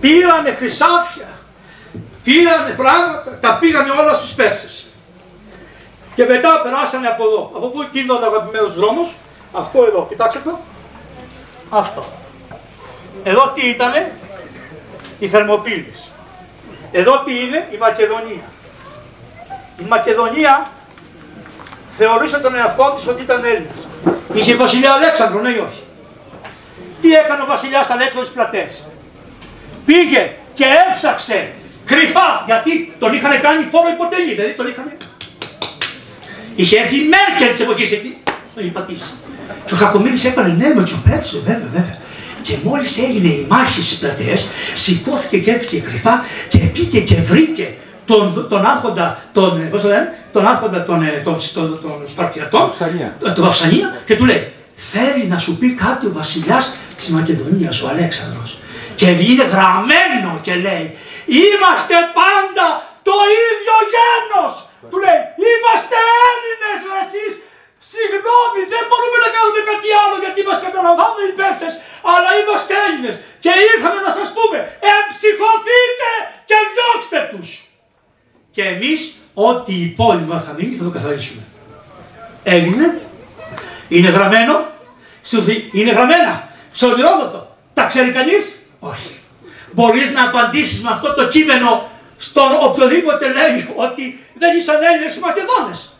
Πήρανε χρυσάφια, πήρανε πράγματα, τα πήγανε όλα στους Πέρσες. Και μετά περάσανε από εδώ. Από πού είναι ο αγαπημένος δρόμος, αυτό εδώ, κοιτάξτε το. Αυτό. Εδώ τι ήτανε, οι Θερμοπύλες. Εδώ τι είναι, η Μακεδονία. Η Μακεδονία θεωρούσε τον εαυτό της ότι ήταν Έλληνας. Είχε βασιλιά Αλέξανδρο, ναι ή όχι; Τι έκανε ο βασιλιάς Αλέξανδρος στις πλατές; Πήγε και έψαξε κρυφά, γιατί τον είχαν κάνει φόρο υποτελή, δηλαδή τον είχαν... Είχε έρθει η Μέρκελ της εποχής εκεί, τον είχε πατήσει. Και ο Κακομίδης έκανε ναι με του πέτσε, βέβαια, βέβαια. Και μόλις έγινε η μάχη στις πλατείες, σηκώθηκε και έφυγε κρυφά και πήγε και βρήκε τον, τον άρχοντα, τον, πώς το λένε, τον άρχοντα των, των, των, των Σπαρτιατών, τον Βαυσανία και του λέει θέλει να σου πει κάτι ο βασιλιάς της Μακεδονίας, ο Αλέξανδρος. Και είναι γραμμένο και λέει είμαστε πάντα το ίδιο γένος. Του λέει είμαστε Έλληνες εσείς Συγγνώμη, δεν μπορούμε να κάνουμε κάτι άλλο γιατί μας καταλαμβάνουν οι Πέρσες, αλλά είμαστε Έλληνες και ήρθαμε να σας πούμε, εμψυχωθείτε και διώξτε τους και εμείς ό,τι υπόλοιπα θα μείνει θα το καθαρίσουμε. Έγινε, είναι γραμμένο, είναι γραμμένα, στο οδηρόδοτο. Τα ξέρει κανείς, όχι. Μπορείς να απαντήσεις με αυτό το κείμενο στον οποιοδήποτε λέει ότι δεν ήσαν Έλληνες οι Μακεδόνες.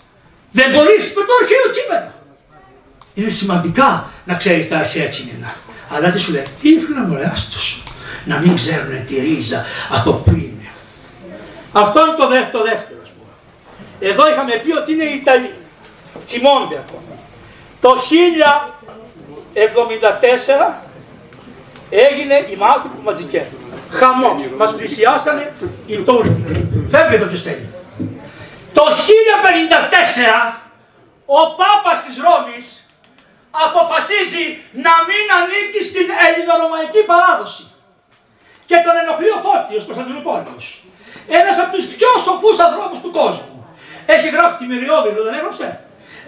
Δεν μπορείς με το αρχαίο κείμενο. Είναι σημαντικά να ξέρεις τα αρχαία κείμενα. Αλλά τι σου λέει, τι ήθελα να τους, να μην ξέρουν τη ρίζα από πριν αυτό είναι το δεύτερο, δεύτερο Εδώ είχαμε πει ότι είναι οι Ιταλοί. Θυμώνται ακόμα. Το 1074 έγινε η μάχη που μαζικεύτηκε. Χαμό. Μας πλησιάσανε οι Τούρκοι. Φεύγει το ποιος θέλει. Το 1054 ο Πάπας της Ρώμης αποφασίζει να μην ανήκει στην ελληνορωμαϊκή παράδοση. Και τον ενοχλεί ο Φώτιος Κωνσταντινούπολος. Ένας από τους πιο σοφούς ανθρώπους του κόσμου. Έχει γράψει τη Μυριόβιβλο, δεν έγραψε;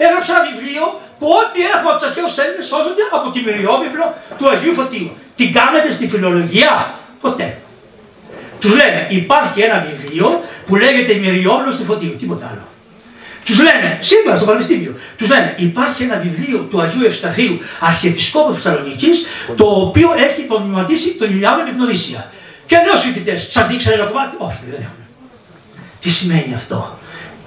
Έγραψε ένα βιβλίο που ό,τι έχουμε από τους αρχαίου Έλληνες σώζονται από τη Μυριόβιβλο του Αγίου Φωτίου. Την κάνετε στη φιλολογία, ποτέ. Τους λένε, υπάρχει ένα βιβλίο που λέγεται Μυριόβιβλο του Φωτίου, τίποτα άλλο. Τους λένε, σήμερα στο Πανεπιστήμιο, τους λένε υπάρχει ένα βιβλίο του Αγίου Ευσταθείου, Αρχιεπισκόπου Θεσσαλονίκης, το οποίο έχει υπομνηματίσει τον Ιλιάδο και την Οδύσσια. Και λέω στου φοιτητές, σας δείξανε ένα κομμάτι. Όχι, δεν έχουμε. Τι σημαίνει αυτό;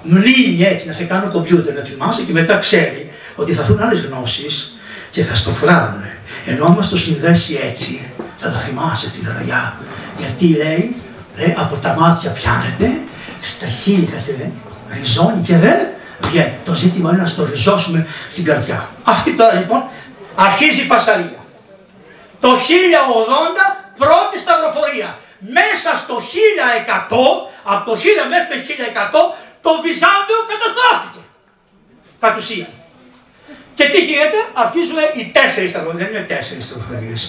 Μλύνει έτσι να σε κάνω κομπιούτερ να θυμάσαι και μετά ξέρει ότι θα έρθουν άλλες γνώσεις και θα στο φράγουν. Ενώ μα το συνδέσει έτσι, θα τα θυμάσαι στην καρδιά. Γιατί λέει, λέει από τα μάτια πιάνεται, στα χείλη κατεβαίνει ριζώνει και δεν βγαίνει. Το ζήτημα είναι να στο ριζώσουμε στην καρδιά. Αυτή τώρα λοιπόν αρχίζει η φασαρία. Το 1080 πρώτη σταυροφορία. Μέσα στο 1100, από το 1000 μέχρι το 1100, το Βυζάντιο καταστράφηκε. Κατ' ουσία. Και τι γίνεται, αρχίζουν οι τέσσερις σταυροφορίες. Δεν είναι τέσσερις σταυροφορίες.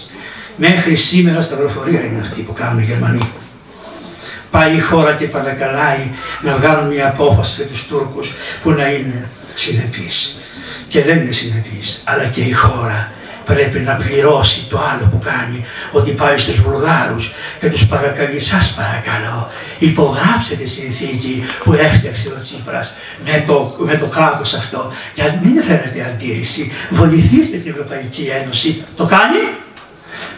Μέχρι σήμερα σταυροφορία είναι αυτή που κάνουν οι Γερμανοί πάει η χώρα και παρακαλάει να βγάλουν μια απόφαση για τους Τούρκους που να είναι συνεπείς. Και δεν είναι συνεπείς, αλλά και η χώρα πρέπει να πληρώσει το άλλο που κάνει, ότι πάει στους Βουλγάρους και τους παρακαλεί, σας παρακαλώ, υπογράψτε τη συνθήκη που έφτιαξε ο Τσίπρας με το, με το κράτος αυτό, για μην φέρετε αντίρρηση, βοηθήστε την Ευρωπαϊκή Ένωση. Το κάνει,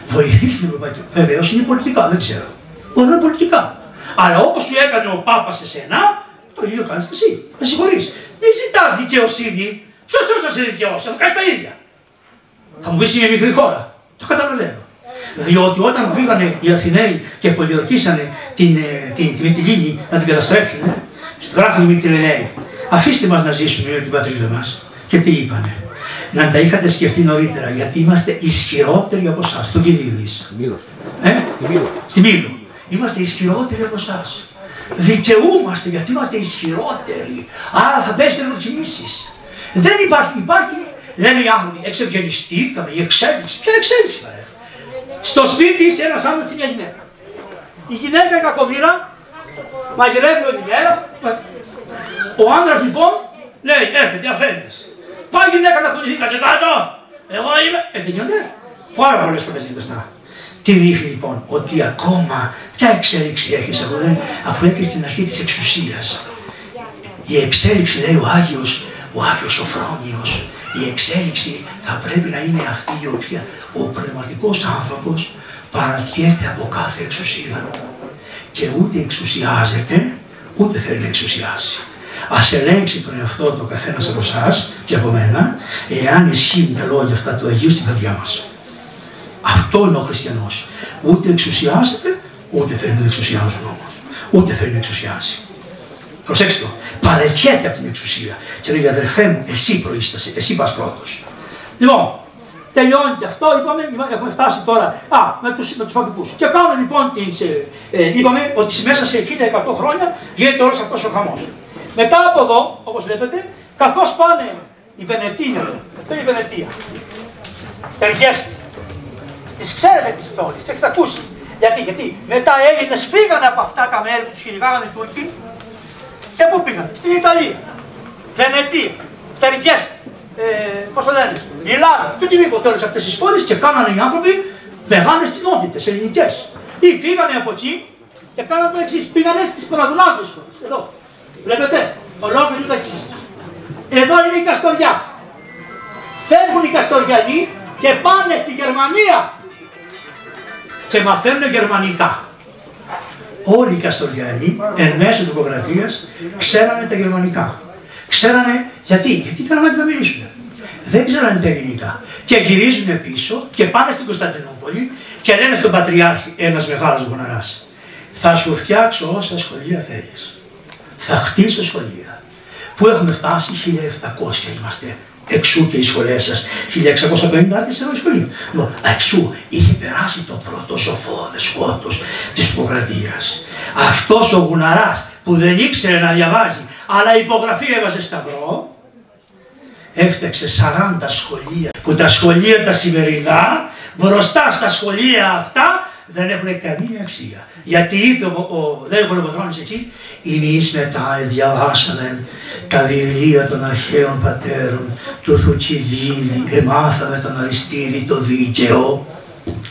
βοηθήστε την Ευρωπαϊκή Ένωση. Βεβαίως είναι πολιτικά, δεν ξέρω. Μπορεί να είναι πολιτικά. Αλλά όπως σου έκανε ο Πάπας σε σένα, το ίδιο κάνεις και εσύ. Με συγχωρείς. Μην ζητάς δικαιοσύνη. Ποιος θέλει να σε δικαιώσει, θα κάνεις τα ίδια. Θα μου πεις είναι μικρή χώρα. Το καταλαβαίνω. Διότι όταν πήγανε οι Αθηναίοι και πολιορκήσανε την, ε, την, την, την να την καταστρέψουν, ε, γράφουν οι Μυτιλεναίοι. Αφήστε μας να ζήσουμε με την πατρίδα μας. Και τι είπανε; Να τα είχατε σκεφτεί νωρίτερα, γιατί είμαστε ισχυρότεροι από εσάς. Το Κυρίδη. Ε; Στη Μήλο. Είμαστε ισχυρότεροι από εσάς. Δικαιούμαστε γιατί είμαστε ισχυρότεροι. Άρα θα πέσετε να κινήσεις. Δεν υπάρχει, υπάρχει, λένε οι άνθρωποι, εξευγενιστήκαμε, η εξέλιξη. Ποια εξέλιξη παρέ. Στο σπίτι είσαι ένας άντρα και μια γυναίκα. Η γυναίκα η κακομήρα, μαγειρεύει όλη μέρα. Ο άντρα λοιπόν λέει, έρχεται, αφέντη. Πάει η γυναίκα να κουνηθεί, κάτσε κάτω. Εγώ είμαι. Ε, δεν γίνονται. Πάρα πολλές φορές γίνεται αυτά. Τι δείχνει λοιπόν, ότι ακόμα ποια εξέλιξη έχεις αφού, αφού έχεις στην αρχή της εξουσίας. Η εξέλιξη λέει ο Άγιος, ο Άγιος ο Φρόνιος, η εξέλιξη θα πρέπει να είναι αυτή η οποία ο πνευματικός άνθρωπος παρατιέται από κάθε εξουσία και ούτε εξουσιάζεται, ούτε θέλει να εξουσιάσει. Α ελέγξει τον εαυτό του ο καθένας από εσάς και από μένα, εάν ισχύουν τα λόγια αυτά του Αγίου στην καρδιά μας. Αυτό είναι ο χριστιανός. Ούτε εξουσιάζεται, ούτε θέλει να εξουσιάζουν όμω. Ούτε θέλει να εξουσιάσει. Προσέξτε το. Παρετιέται από την εξουσία. Και λέει αδερφέ μου, εσύ προείστασε, εσύ πας πρώτος. Λοιπόν, τελειώνει και αυτό, είπαμε, έχουμε φτάσει τώρα α, με τους με τους Και κάνουμε λοιπόν, τις, ε, ε, είπαμε ότι μέσα σε 1100 χρόνια γίνεται όλος αυτός ο χαμός. Μετά από εδώ, όπως βλέπετε, καθώς πάνε οι Βενετία, αυτό είναι η Βενετία, Τεργέστη, τις ξέρετε τις πόλει, τις έχετε ακούσει. Γιατί, γιατί μετά Έλληνες φύγανε από αυτά τα μέρη που τους κυνηγάγανε οι Τούρκοι και πού πήγαν, στην Ιταλία, Βενετία, Τερικέστη, ε, πώς το λένε, Μιλάνο και οτιδήποτε όλες αυτές τις πόλεις και κάνανε οι άνθρωποι μεγάλες κοινότητες ελληνικές. Ή φύγανε από εκεί και κάνανε το εξής. Πήγανε στις παραδουλάδε Εδώ. Βλέπετε, ολόκληρη τα Εδώ είναι η Καστοριά. Φεύγουν οι Καστοριανοί και πάνε στη Γερμανία και μαθαίνουν γερμανικά. Όλοι οι Καστοριανοί εν μέσω του ξέρανε τα γερμανικά. Ξέρανε γιατί, γιατί ήταν να μιλήσουν. Δεν ξέρανε τα ελληνικά. Και γυρίζουν πίσω και πάνε στην Κωνσταντινούπολη και λένε στον Πατριάρχη ένας μεγάλος γοναράς θα σου φτιάξω όσα σχολεία θέλεις. Θα χτίσω σχολεία. Πού έχουμε φτάσει 1700 είμαστε. Εξού και οι σχολέ σας. 1650 άρχισε η σχολή. Λοιπόν, εξού είχε περάσει το πρώτο σοφό δεσπότο της υποκρατεία. Αυτός ο γουναράς που δεν ήξερε να διαβάζει, αλλά υπογραφή έβαζε σταυρό, έφτιαξε 40 σχολεία που τα σχολεία τα σημερινά μπροστά στα σχολεία αυτά δεν έχουν καμία αξία. Γιατί είπε ο, ο ο εκεί, εμείς μετά διαβάσαμε τα βιβλία των αρχαίων πατέρων του Θουκυδίδη, εμάθαμε τον Αριστίδη το δίκαιο.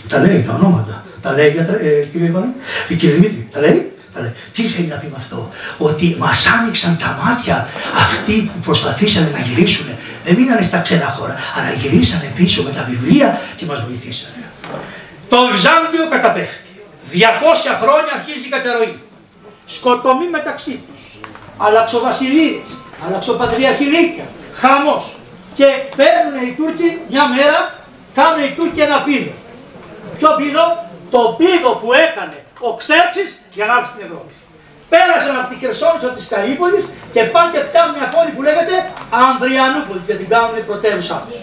Τα λέει τα ονόματα. Τα λέει ε, κύριε Βαλή, ε, κύριε Δημήτρη, τα λέει. Τα λέει. Τι θέλει να πει με αυτό, ότι μας άνοιξαν τα μάτια αυτοί που προσπαθήσανε να γυρίσουν, δεν μείνανε στα ξένα χώρα, αλλά γυρίσανε πίσω με τα βιβλία και μας βοηθήσανε. Το Βυζάντιο καταπέφτει. 200 χρόνια αρχίζει η κατερωή. Σκοτωμή μεταξύ τους. Αλλαξοβασιλείες, αλλαξοπατριαρχηλίκια, χαμός. Και παίρνουν οι Τούρκοι μια μέρα, κάνουν οι Τούρκοι ένα πίδο. Ποιο πίδο; Το πίδο που έκανε ο Ξέρξης για να έρθει στην Ευρώπη. Πέρασαν από τη Χερσόνησο της Καλύπολης και πάνε και φτάνουν μια πόλη που λέγεται Ανδριανούπολη και την κάνουν πρωτεύουσά τους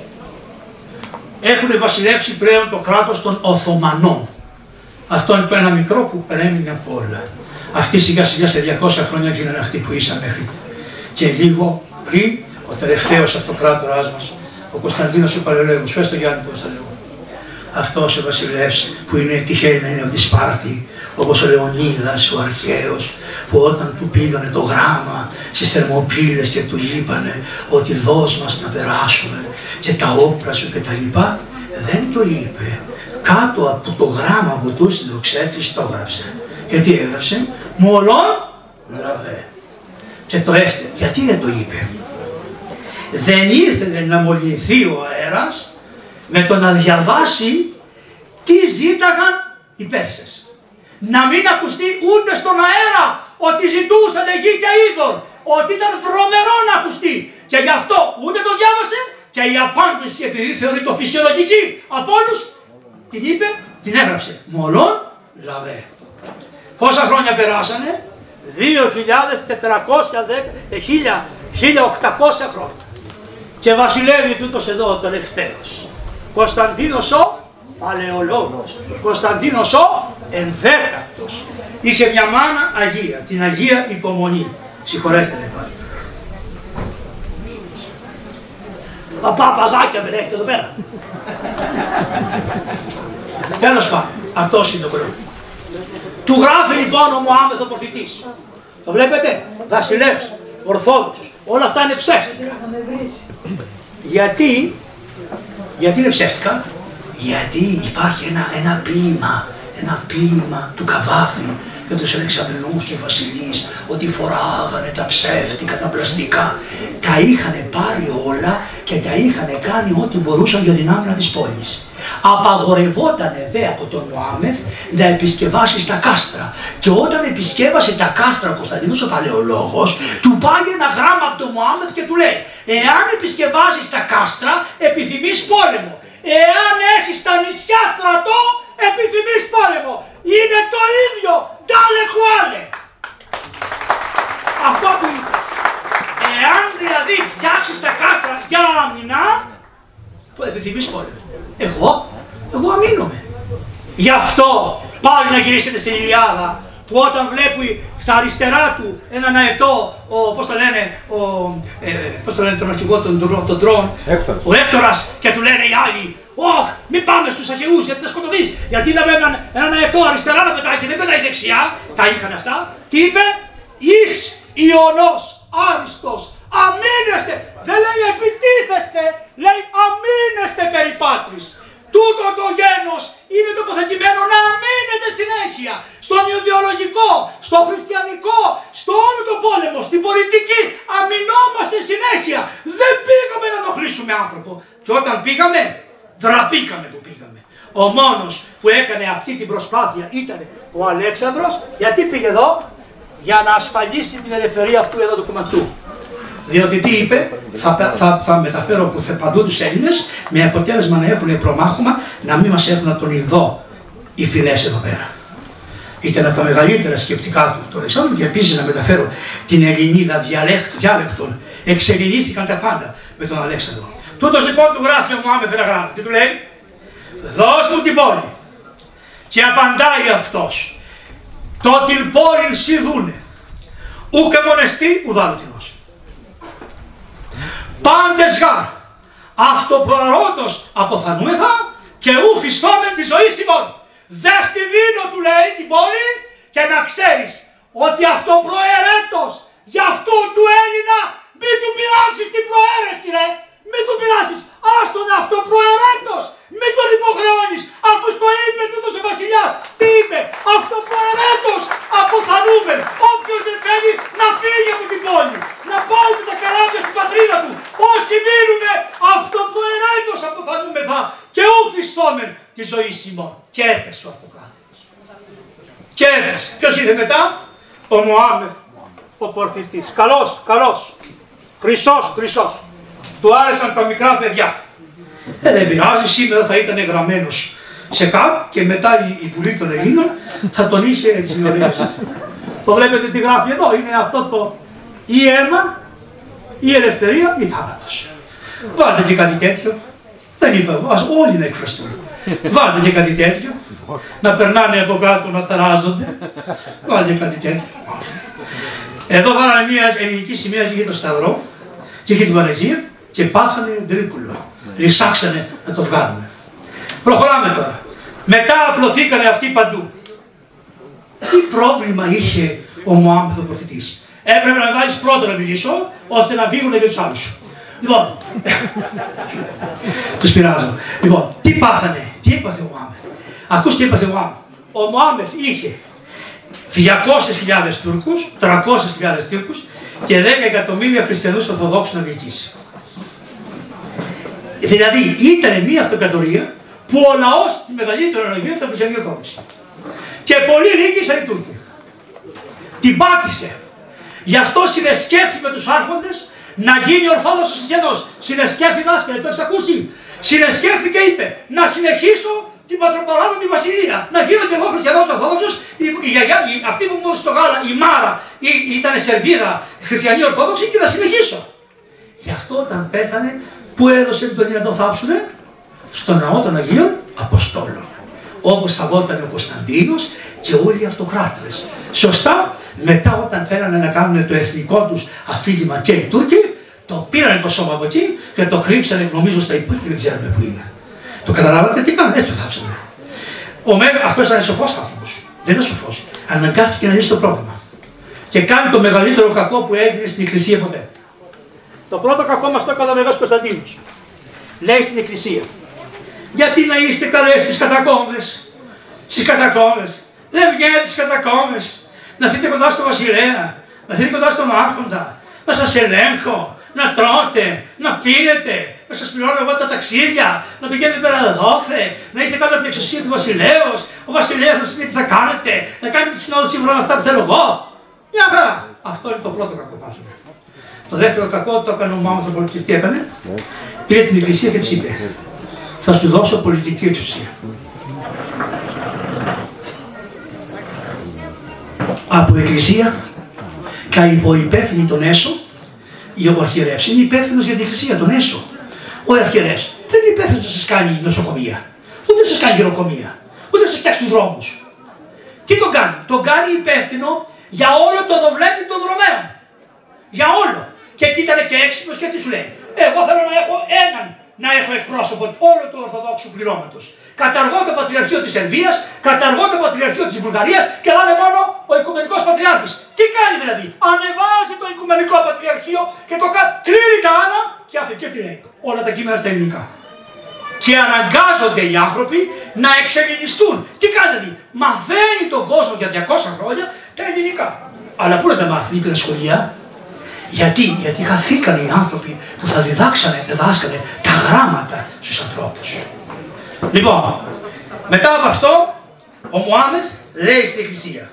έχουν βασιλεύσει πλέον το κράτος των Οθωμανών. Αυτό είναι το ένα μικρό που περέμεινε από όλα. Αυτοί σιγά σιγά σε 200 χρόνια γίνανε αυτοί που ήσαν μέχρι. Και λίγο πριν ο τελευταίος αυτοκράτοράς μας, ο Κωνσταντίνος ο Παλαιολόγος, φες το Γιάννη Κωνσταντίνο. Αυτός ο βασιλεύς που είναι τυχαίνει να είναι από τη Σπάρτη, όπως ο Λεωνίδας, ο αρχαίος, που όταν του πήγανε το γράμμα στις Θερμοπύλες και του είπανε ότι δώσ' μας να περάσουμε και τα όπλα σου και τα λοιπά, δεν το είπε. Κάτω από το γράμμα που του έστειλε ο ξέφτης το έγραψε. Και τι έγραψε, μολόν λαβέ. Και το έστειλε. Γιατί δεν το είπε; Δεν ήθελε να μολυνθεί ο αέρας με το να διαβάσει τι ζήταγαν οι Πέρσες. Να μην ακουστεί ούτε στον αέρα ότι ζητούσαν γη και είδωρ, ότι ήταν βρωμερό να ακουστεί. Και γι' αυτό ούτε το διάβασε και η απάντηση επειδή θεωρεί το φυσιολογική από όλους, την είπε, την έγραψε. Μολόν λαβέ. Πόσα χρόνια περάσανε, 2.410, 1.800 χρόνια. Και βασιλεύει τούτος εδώ ο τελευταίος. Κωνσταντίνος ο Παλαιολόγος, Κωνσταντίνος ο Ενδέκατος. Είχε μια μάνα Αγία, την Αγία Υπομονή. Συγχωρέστε με πάλι. Παπά, παγάκια με έχετε εδώ πέρα. Τέλος πάντων, αυτός είναι το πρώτο. Του γράφει λοιπόν ο Μωάμεθ ο προφητής. Το βλέπετε, βασιλεύς, ορθόδοξος, όλα αυτά είναι ψεύτικα. Γιατί, γιατί είναι ψεύτικα, γιατί υπάρχει ένα, ένα ποίημα, ένα ποίημα του Καβάφη για τους Αλεξανδρινούς και βασιλείς ότι φοράγανε τα ψεύτικα, τα πλαστικά. Τα είχαν πάρει όλα και τα είχαν κάνει ό,τι μπορούσαν για την άμυνα της πόλης. Απαγορευόταν δε από τον Μωάμεθ να επισκευάσει τα κάστρα. Και όταν επισκέβασε τα κάστρα ο Κωνσταντίνος ο Παλαιολόγος, του πάει ένα γράμμα από τον Μωάμεθ και του λέει «Εάν επισκευάζεις τα κάστρα, επιθυμείς πόλεμο. Εάν έχεις τα νησιά στρατό, επιθυμείς πόλεμο. Είναι το ίδιο. Τάλε κουάλε. Αυτό που είπε. Εάν δηλαδή φτιάξεις τα κάστρα για άμυνα, το επιθυμείς πόλεμο. Εγώ, εγώ αμήνομαι. Γι' αυτό πάλι να γυρίσετε στην Ιλιάδα που όταν βλέπει στα αριστερά του έναν αετό, ο, πώς το λένε, ο, ε, πώς το λένε τον αρχηγό των, των τρών, ο Έκτορας και του λένε οι άλλοι, Όχι, μην πάμε στους Αχαιούς γιατί θα σκοτωθείς, γιατί είδαμε έναν, έναν αετό αριστερά να πετάει και δεν πετάει δεξιά, τα είχαν αυτά, τι είπε, εις Ιωνός, άριστος, αμήνεστε, δεν λέει επιτίθεστε, λέει αμήνεστε περιπάτρις. Τούτο το γένος είναι τοποθετημένο να μείνετε συνέχεια στον ιδεολογικό, στο χριστιανικό, στο όλο το πόλεμο, στην πολιτική. Αμυνόμαστε συνέχεια. Δεν πήγαμε να ενοχλήσουμε άνθρωπο. Και όταν πήγαμε, δραπήκαμε που πήγαμε. Ο μόνος που έκανε αυτή την προσπάθεια ήταν ο Αλέξανδρος. Γιατί πήγε εδώ, για να ασφαλίσει την ελευθερία αυτού εδώ του κομματού. Διότι τι είπε, θα, θα, θα μεταφέρω παντού τους Έλληνες με αποτέλεσμα να έχουν προμάχωμα να μην μας έρθουν από τον Ινδό οι φυλές εδώ πέρα. Ήταν από τα μεγαλύτερα σκεπτικά του το Αλεξάνδρου και επίσης να μεταφέρω την Ελληνίδα διαλέκτων. Εξελινίστηκαν τα πάντα με τον Αλέξανδρο. Τούτος λοιπόν του γράφει ο Μωάμεθ ένα γράμμα και του λέει; Δώσ' μου την πόλη. Και απαντάει αυτός το την πόλη σι δούνε ούκε μονεστή ουδάλωτινος. Πάντες γάρ αυτοπροαρόντος αποθανούμεθα και ου φυστόμεν τη ζωή Σιμών. Δες τη δίνω του λέει την πόλη και να ξέρεις ότι αυτό προαιρέτος για αυτού του Έλληνα μην του πειράξεις την προαίρεση ρε. Μην του πειράξεις. Άστον αυτό προαιρέτος. Μην τον υποχρεώνεις. Αφού το είπε τούτος ο βασιλιάς. Τι είπε; Αυτό προαιρέτος αποθανούμεν. Όποιος δεν θέλει να φύγει από την πόλη. Να πάει με τα καράβια στην πατρίδα του. Όσοι μείνουμε αυτό προαιρέτος αποθανούμεθα. Και ουφιστόμεν τη ζωή Σιμών. Και έπεσε ο αυτοκράτης. Και έπεσε. Ποιος ήρθε μετά; Ο Μωάμεθ. Ο πορφιστής. Καλός, καλός. Χρυσός, χρυσός. Του άρεσαν τα μικρά παιδιά. Ε, δεν πειράζει, σήμερα θα ήταν γραμμένος σε κάτι και μετά η, η Βουλή των Ελλήνων θα τον είχε έτσι ωραίος. το βλέπετε τι γράφει εδώ, είναι αυτό το ή αίμα, η ελευθερία ή θάνατος. Βάλτε και κάτι τέτοιο. Δεν είπα, ας όλοι να εκφραστούν. Βάλτε και κάτι τέτοιο. Να περνάνε από κάτω, να ταράζονται. Βάλτε και κάτι τέτοιο. Εδώ βάλανε μια ελληνική σημαία και είχε το Σταυρό και είχε την Παναγία και πάθανε γκρίκουλο. Λυσάξανε να το βγάλουμε. Προχωράμε τώρα. Μετά απλωθήκανε αυτοί παντού. Τι πρόβλημα είχε ο Μωάμεθ ο προφητής; Έπρεπε να βάλεις πρώτο να μιλήσω, ώστε να βγουν και τους άλλους. Λοιπόν, τους πειράζω. Λοιπόν, τι πάθανε, τι έπαθε ο Μωάμεθ; Ακούστε τι έπαθε ο Μωάμεθ. Ο Μωάμεθ είχε 200.000 Τούρκους, 300.000 Τούρκους και 10 εκατομμύρια χριστιανούς Ορθοδόξους να διοικήσει. Δηλαδή ήταν μια αυτοκρατορία που ο λαός τη μεγαλύτερη αναγκαία ήταν χριστιανή Ορθόδοξη. Και πολλοί νίκησαν οι Τούρκοι. Την πάτησε. Γι' αυτό συνεσκέφθη με τους άρχοντες να γίνει Ορθόδοξος Χριστιανό. Συνεσκέφθη δάσκαλε, το έχεις ακούσει; Συνεσκέφθη και είπε να συνεχίσω την πατροπαράδοτη βασιλεία. Να γίνω και εγώ χριστιανός Ορθόδοξος. Η, η, γιαγιά, η, αυτή που μου στο γάλα, η Μάρα, η, ήταν Σερβίδα, χριστιανή Ορθόδοξη και να συνεχίσω. Γι' αυτό όταν πέθανε Πού έδωσε τον να τον θάψουνε, στο ναό των Αγίων Αποστόλων. Όπως θαγόταν ο Κωνσταντίνος και όλοι οι αυτοκράτορες. Σωστά, μετά όταν θέλανε να κάνουν το εθνικό τους αφήγημα και οι Τούρκοι, το πήραν το σώμα από εκεί και το κρύψανε νομίζω στα υπόλοιπα, δεν ξέρουμε πού είναι. Το καταλάβατε τι κάνανε, έτσι το θάψανε. Ο Μέγα, αυτός ήταν σοφός άνθρωπος. Δεν είναι σοφός. Αναγκάστηκε να λύσει το πρόβλημα. Και κάνει το μεγαλύτερο κακό που έγινε στην Εκκλησία ποτέ. Το πρώτο κακό μας το έκανε ο Μεγάλος Κωνσταντίνος. Λέει στην Εκκλησία. Γιατί να είστε καλές στις κατακόμβες. Στις κατακόμβες. Δεν βγαίνετε στις κατακόμβες. Να θείτε κοντά στο βασιλέα. Να θείτε κοντά στον άρχοντα. Να σας ελέγχω. Να τρώτε. Να πίνετε. Να σας πληρώνω εγώ τα ταξίδια. Να πηγαίνετε πέρα δόθε. Να είστε κάτω από την εξουσία του βασιλέως. Ο βασιλέας να σας πει τι θα κάνετε. Να κάνετε τη συνόδου σύμφωνα με αυτά που θέλω εγώ. Μια χαρά. Αυτό είναι το πρώτο κακό πάθημα. Το δεύτερο κακό το έκανε ο Μάμος ο πολιτής. Τι έκανε; Πήρε την εκκλησία και της είπε. Θα σου δώσω πολιτική εξουσία. Από εκκλησία και υπό υπεύθυνη τον έσω, ο αρχιερεύς είναι υπεύθυνος για την εκκλησία, τον έσω. Ο αρχιερεύς δεν είναι υπεύθυνος να σας κάνει νοσοκομεία, ούτε να σας κάνει γεροκομεία, ούτε να σας φτιάξει του δρόμους. Τι τον κάνει, τον κάνει υπεύθυνο για όλο το δοβλέμι των Ρωμαίων. Για όλο. Και τι ήταν και έξυπνος και τι σου λέει. Εγώ θέλω να έχω έναν να έχω εκπρόσωπο όλου του Ορθοδόξου πληρώματος. Καταργώ το Πατριαρχείο της Ελβίας, καταργώ το Πατριαρχείο της Βουλγαρίας και θα είναι μόνο ο Οικουμενικός Πατριάρχης. Τι κάνει δηλαδή, ανεβάζει το Οικουμενικό Πατριαρχείο και το κλείνει τα άλλα και αφήνει και τι λέει; Όλα τα κείμενα στα ελληνικά. Και αναγκάζονται οι άνθρωποι να εξελινιστούν. Τι κάνει δηλαδή, μαθαίνει τον κόσμο για 200 χρόνια τα ελληνικά. Αλλά πού να τα μάθει, η σχολεία, γιατί, γιατί χαθήκαν οι άνθρωποι που θα διδάξανε, διδάσκανε τα γράμματα στους ανθρώπους. Λοιπόν, μετά από αυτό, ο Μωάμεθ λέει στην Εκκλησία,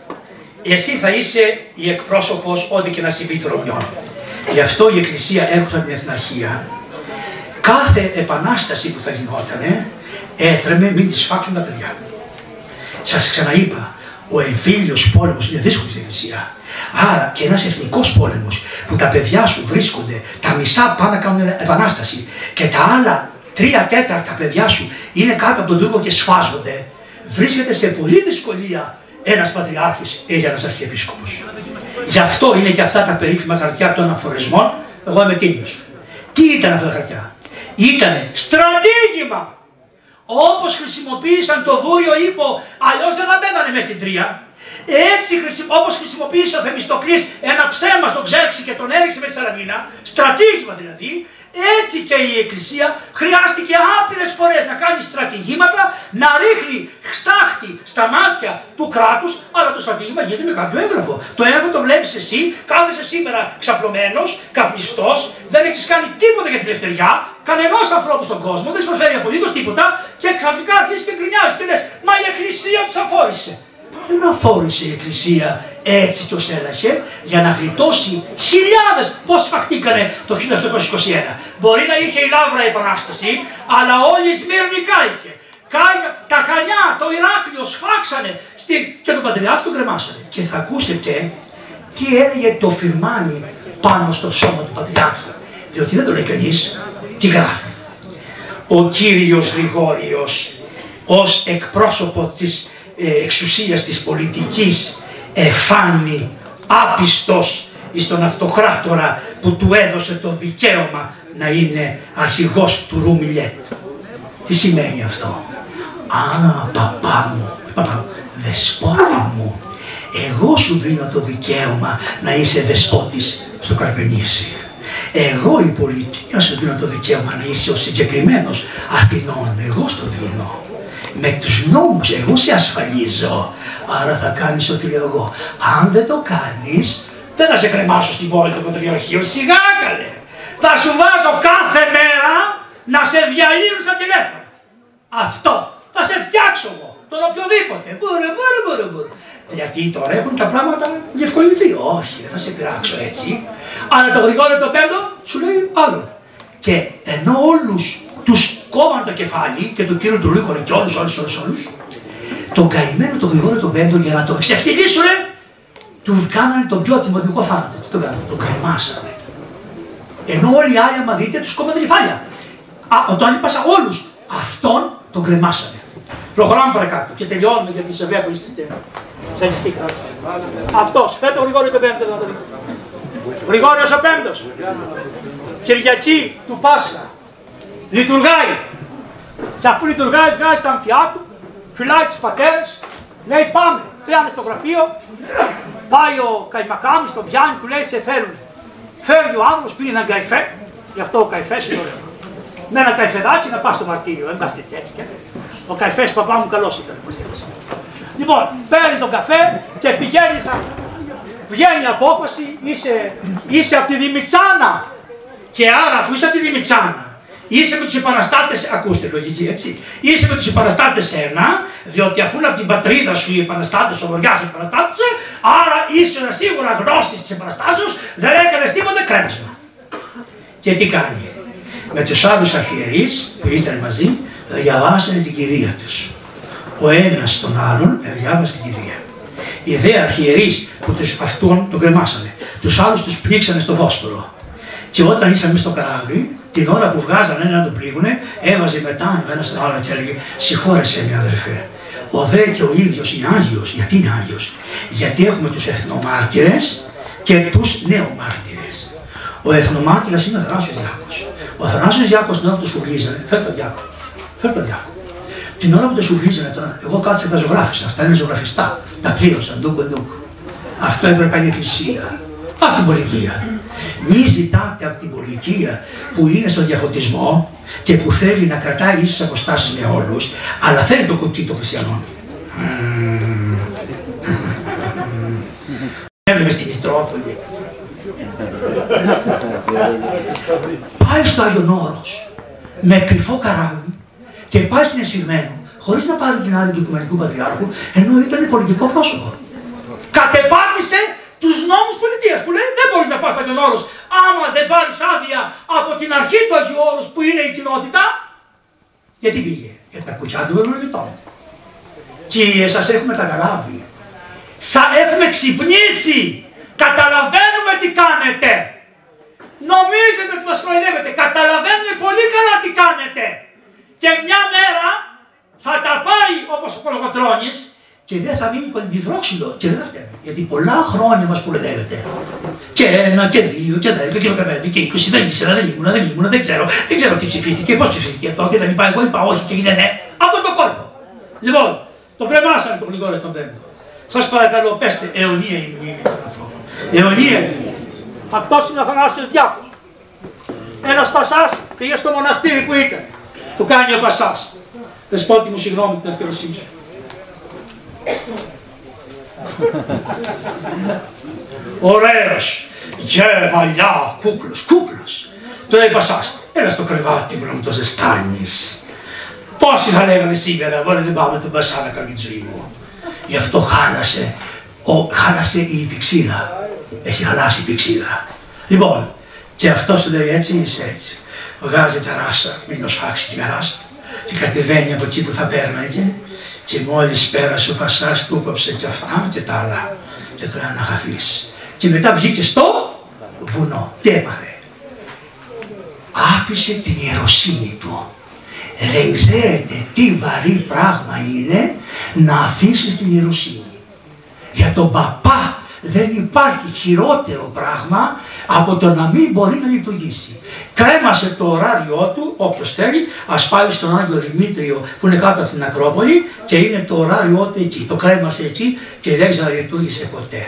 εσύ θα είσαι η εκπρόσωπος ό,τι και να συμβεί των Ρωμιών. Γι' αυτό η Εκκλησία έρχονταν την Εθναρχία. Κάθε επανάσταση που θα γινότανε, έτρεμε μην της φάξουν τα παιδιά. Σας ξαναείπα, Ο εμφύλιος πόλεμος είναι δύσκολος στην Εκκλησία. Άρα και ένας εθνικός πόλεμος που τα παιδιά σου βρίσκονται, τα μισά πάνε να κάνουν επανάσταση και τα άλλα τρία τέταρτα παιδιά σου είναι κάτω από τον τούρκο και σφάζονται, βρίσκεται σε πολλή δυσκολία ένας πατριάρχης ή ένας αρχιεπίσκοπος. Γι' αυτό είναι και αυτά τα περίφημα χαρτιά των αφορεσμών, εγώ είμαι τίμιος. Τι ήταν αυτά τα χαρτιά; Ήτανε στρατήγημα. Όπως χρησιμοποίησαν το δούριο ύπο, αλλιώς δεν θα μπαίνανε μέσα στην τρία. Έτσι όπως χρησιμοποίησε ο Θεμιστοκλής ένα ψέμα στον Ξέρξη και τον έριξε μέσα στη Σαλαμίνα, στρατήγημα δηλαδή, έτσι και η Εκκλησία χρειάστηκε άπειρες φορές να κάνει στρατηγήματα, να ρίχνει στάχτη στα μάτια του κράτους, αλλά το στρατήγημα γίνεται με κάποιο έγγραφο. Το έγγραφο το βλέπεις εσύ, κάθεσαι σήμερα ξαπλωμένος, καπνιστός, δεν έχεις κάνει τίποτα για την ελευθεριά, κανένα ανθρώπου στον κόσμο, δεν σου προσφέρει απολύτως τίποτα και ξαφνικά αρχίζεις και γκρινιάζεις και λες, μα η Εκκλησία τους αφόρησε δεν αφόρησε η Εκκλησία έτσι το έλαχε για να γλιτώσει χιλιάδες πώς φαχτήκανε το 1821. Μπορεί να είχε η Λάβρα επανάσταση, αλλά όλη η Σμύρνη κάηκε. Κάηκε, τα Χανιά, το Ηράκλειο σφάξανε στην... και τον Πατριάρχη τον κρεμάσανε. Και θα ακούσετε τι έλεγε το φυρμάνι πάνω στο σώμα του Πατριάρχη. Διότι δεν το λέει κανείς, τι γράφει. Ο Κύριος Γρηγόριος ως εκπρόσωπο της ε, εξουσίας της πολιτικής εφάνει άπιστος εις τον αυτοκράτορα που του έδωσε το δικαίωμα να είναι αρχηγός του Ρουμιλιέτ. Τι σημαίνει αυτό; Α, παπά μου, παπά μου, δεσπότη μου, εγώ σου δίνω το δικαίωμα να είσαι δεσπότης στο Καρπενήσι. Εγώ η πολιτεία σου δίνω το δικαίωμα να είσαι ο συγκεκριμένος Αθηνών. Εγώ στο δίνω με τους νόμους, εγώ σε ασφαλίζω, άρα θα κάνεις ό,τι λέω εγώ. Αν δεν το κάνεις, δεν θα σε κρεμάσω στην πόλη του Πατριαρχείου, σιγά καλέ. Θα σου βάζω κάθε μέρα να σε διαλύουν στα τηλέφωνα. Αυτό θα σε φτιάξω εγώ, τον οποιοδήποτε. Μπορεί, μπορεί, μπορεί, μπορεί. Γιατί τώρα έχουν τα πράγματα διευκολυνθεί. Όχι, δεν θα σε πειράξω έτσι. Αλλά το γρηγόριο το πέμπτο σου λέει άλλο. Και ενώ όλους τους κόβαν το κεφάλι και του κύριου του Λίκορε και όλους, όλους, όλους, όλους. Τον καημένο τον Γρηγόριο τον Πέμπτο για να το ξεφτυλίσουν, του κάνανε τον πιο ατιμωτικό θάνατο. Τι τον κάνανε, τον καημάσανε. Ενώ όλοι οι άλλοι, άμα δείτε, τους κόβανε τα κεφάλια. Α, όταν είπασα όλους, αυτόν τον κρεμάσανε. Προχωράμε παρακάτω και τελειώνουμε γιατί σε βλέπω είστε Αυτός, φέτο ο Γρηγόριο τον Πέμπτος να το δείτε. Γρηγόριος ο Πέμπτος. Κυριακή του Πάσχα λειτουργάει. Και αφού λειτουργάει, βγάζει τα αμφιά του, φυλάει τους πατέρες, λέει πάμε, πήγαμε στο γραφείο, πάει ο Καϊμακάμι, τον πιάνει, του λέει σε θέλουν. Φεύγει ο άνθρωπος, πήρε έναν καϊφέ, γι' αυτό ο καϊφές είναι ωραίος. Με ένα καϊφεδάκι να πας στο μαρτύριο, δεν πας έτσι και Ο καϊφές παπά μου καλός ήταν. Λοιπόν, παίρνει τον καφέ και πηγαίνει, θα... βγαίνει η απόφαση, είσαι, είσαι από τη Δημητσάνα. Και άρα, αφού είσαι από τη Δημητσάνα, Είσαι με τους επαναστάτες, ακούστε λογική έτσι. Είσαι με τους επαναστάτες ένα, διότι αφού είναι από την πατρίδα σου οι επαναστάτες, ο βοριάς επαναστάτησε, άρα είσαι σίγουρα γνώστης της επαναστάσεως, δεν έκανες τίποτα κρέμισμα. Και τι κάνει. Με τους άλλους αρχιερείς που ήταν μαζί, διαβάσανε την κηδεία τους. Ο ένας τον άλλον διάβασε την κηδεία. Οι δε αρχιερείς που τους αυτόν τον κρεμάσανε, τους άλλους τους πνίξανε στο Βόσπορο. Και όταν ήσαν στο καράβι, την ώρα που βγάζανε να τον πλήγουνε, έβαζε μετά ένα στον άλλο και έλεγε Συγχώρεσαι με αδερφέ. Ο δε και ο ίδιος είναι Άγιος. Γιατί είναι Άγιος, Γιατί έχουμε τους εθνομάρτυρες και τους νεομάρτυρες. Ο εθνομάρτυρας είναι ο Θανάσιο Διάκος. Ο Θανάσιο Διάκος την ώρα που το σουβλίζανε, φέρ τον Διάκο. Φέρ τον Διάκο. Την ώρα που το σουβλίζανε τώρα, εγώ κάτσε τα ζωγράφησα. Αυτά είναι ζωγραφιστά. Τα πλήρωσαν, ντούκο ντούκο. Αυτό έπρεπε η Εκκλησία. Πας στην πολιτεία. Μη ζητάτε από την πολιτεία που είναι στον διαφωτισμό και που θέλει να κρατάει ίσες αποστάσεις με όλους, αλλά θέλει το κουτί των χριστιανών. Έβλεπε στη Μητρόπολη. πάει στο Άγιον Όρος με κρυφό καράβι και πάει στην Εσφυγμένο χωρίς να πάρει την άδεια του Οικουμενικού Πατριάρχου ενώ ήταν πολιτικό πρόσωπο. Κατεπάτησε τους νόμους πολιτείας που λέει δεν μπορείς να πας στον όρο άμα δεν πάρεις άδεια από την αρχή του Αγίου Όρους που είναι η κοινότητα. Γιατί πήγε, για τα κουκιά του Ευρωβητών. Κύριε, σας έχουμε καταλάβει. Σα έχουμε ξυπνήσει. Καταλαβαίνουμε τι κάνετε. Νομίζετε ότι μας κοροϊδεύετε. Καταλαβαίνουμε πολύ καλά τι κάνετε. Και μια μέρα θα τα πάει όπως ο Κολοκοτρώνης και δεν θα μείνει παντιδρόξυλο και δεν θα φταίει. Γιατί πολλά χρόνια μας κοροϊδεύετε. Και ένα και δύο και δέκα και δεκαπέντε και είκοσι δεν ήξερα, δεν ήμουν, δεν ήμουν, δεν ξέρω. Δεν ξέρω τι ψηφίστηκε, πώς ψηφίστηκε αυτό και δεν είπα. Εγώ είπα όχι και είναι ναι. Από το κόλπο. Λοιπόν, το κρεμάσαμε το γλυκό τον πέμπτο. Σας παρακαλώ πέστε αιωνία η μνήμη των ανθρώπων. Αιωνία η μνήμη. Αυτός είναι ο Αθανάσιος Διάκος. Ένας Πασάς πήγε στο μοναστήρι που ήταν. Του κάνει ο Πασάς. Δεσπότη μου συγγνώμη την ευκαιροσύνη σου. Ωραίος, γε μαλλιά, κούκλος, κούκλος. Του λέει Πασάς, έλα στο κρεβάτι μου να μου το ζεστάνεις. Πόσοι θα λέγανε σήμερα, μπορεί δεν πάμε τον Πασά να κάνει τη ζωή μου. Γι' αυτό χάλασε, ο, χάλασε η πηξίδα. Έχει χαλάσει η πηξίδα. Λοιπόν, και αυτός σου λέει έτσι είσαι έτσι. Βγάζει τα ράσα, μην σφάξει τη μεράς και κατεβαίνει από εκεί που θα πέρναγε και μόλις πέρασε ο Πασάς του κόψε και αυτά και τα άλλα και το να χαθείς. Και μετά βγήκε στο βουνό. Τι έπαθε. Άφησε την ιεροσύνη του. Δεν ξέρετε τι βαρύ πράγμα είναι να αφήσεις την ιεροσύνη. Για τον παπά δεν υπάρχει χειρότερο πράγμα από το να μην μπορεί να λειτουργήσει. Κρέμασε το ωράριό του, όποιος θέλει, ας πάει στον Άγιο Δημήτριο που είναι κάτω από την Ακρόπολη και είναι το ωράριό του εκεί. Το κρέμασε εκεί και δεν ξαναλειτουργήσε ποτέ.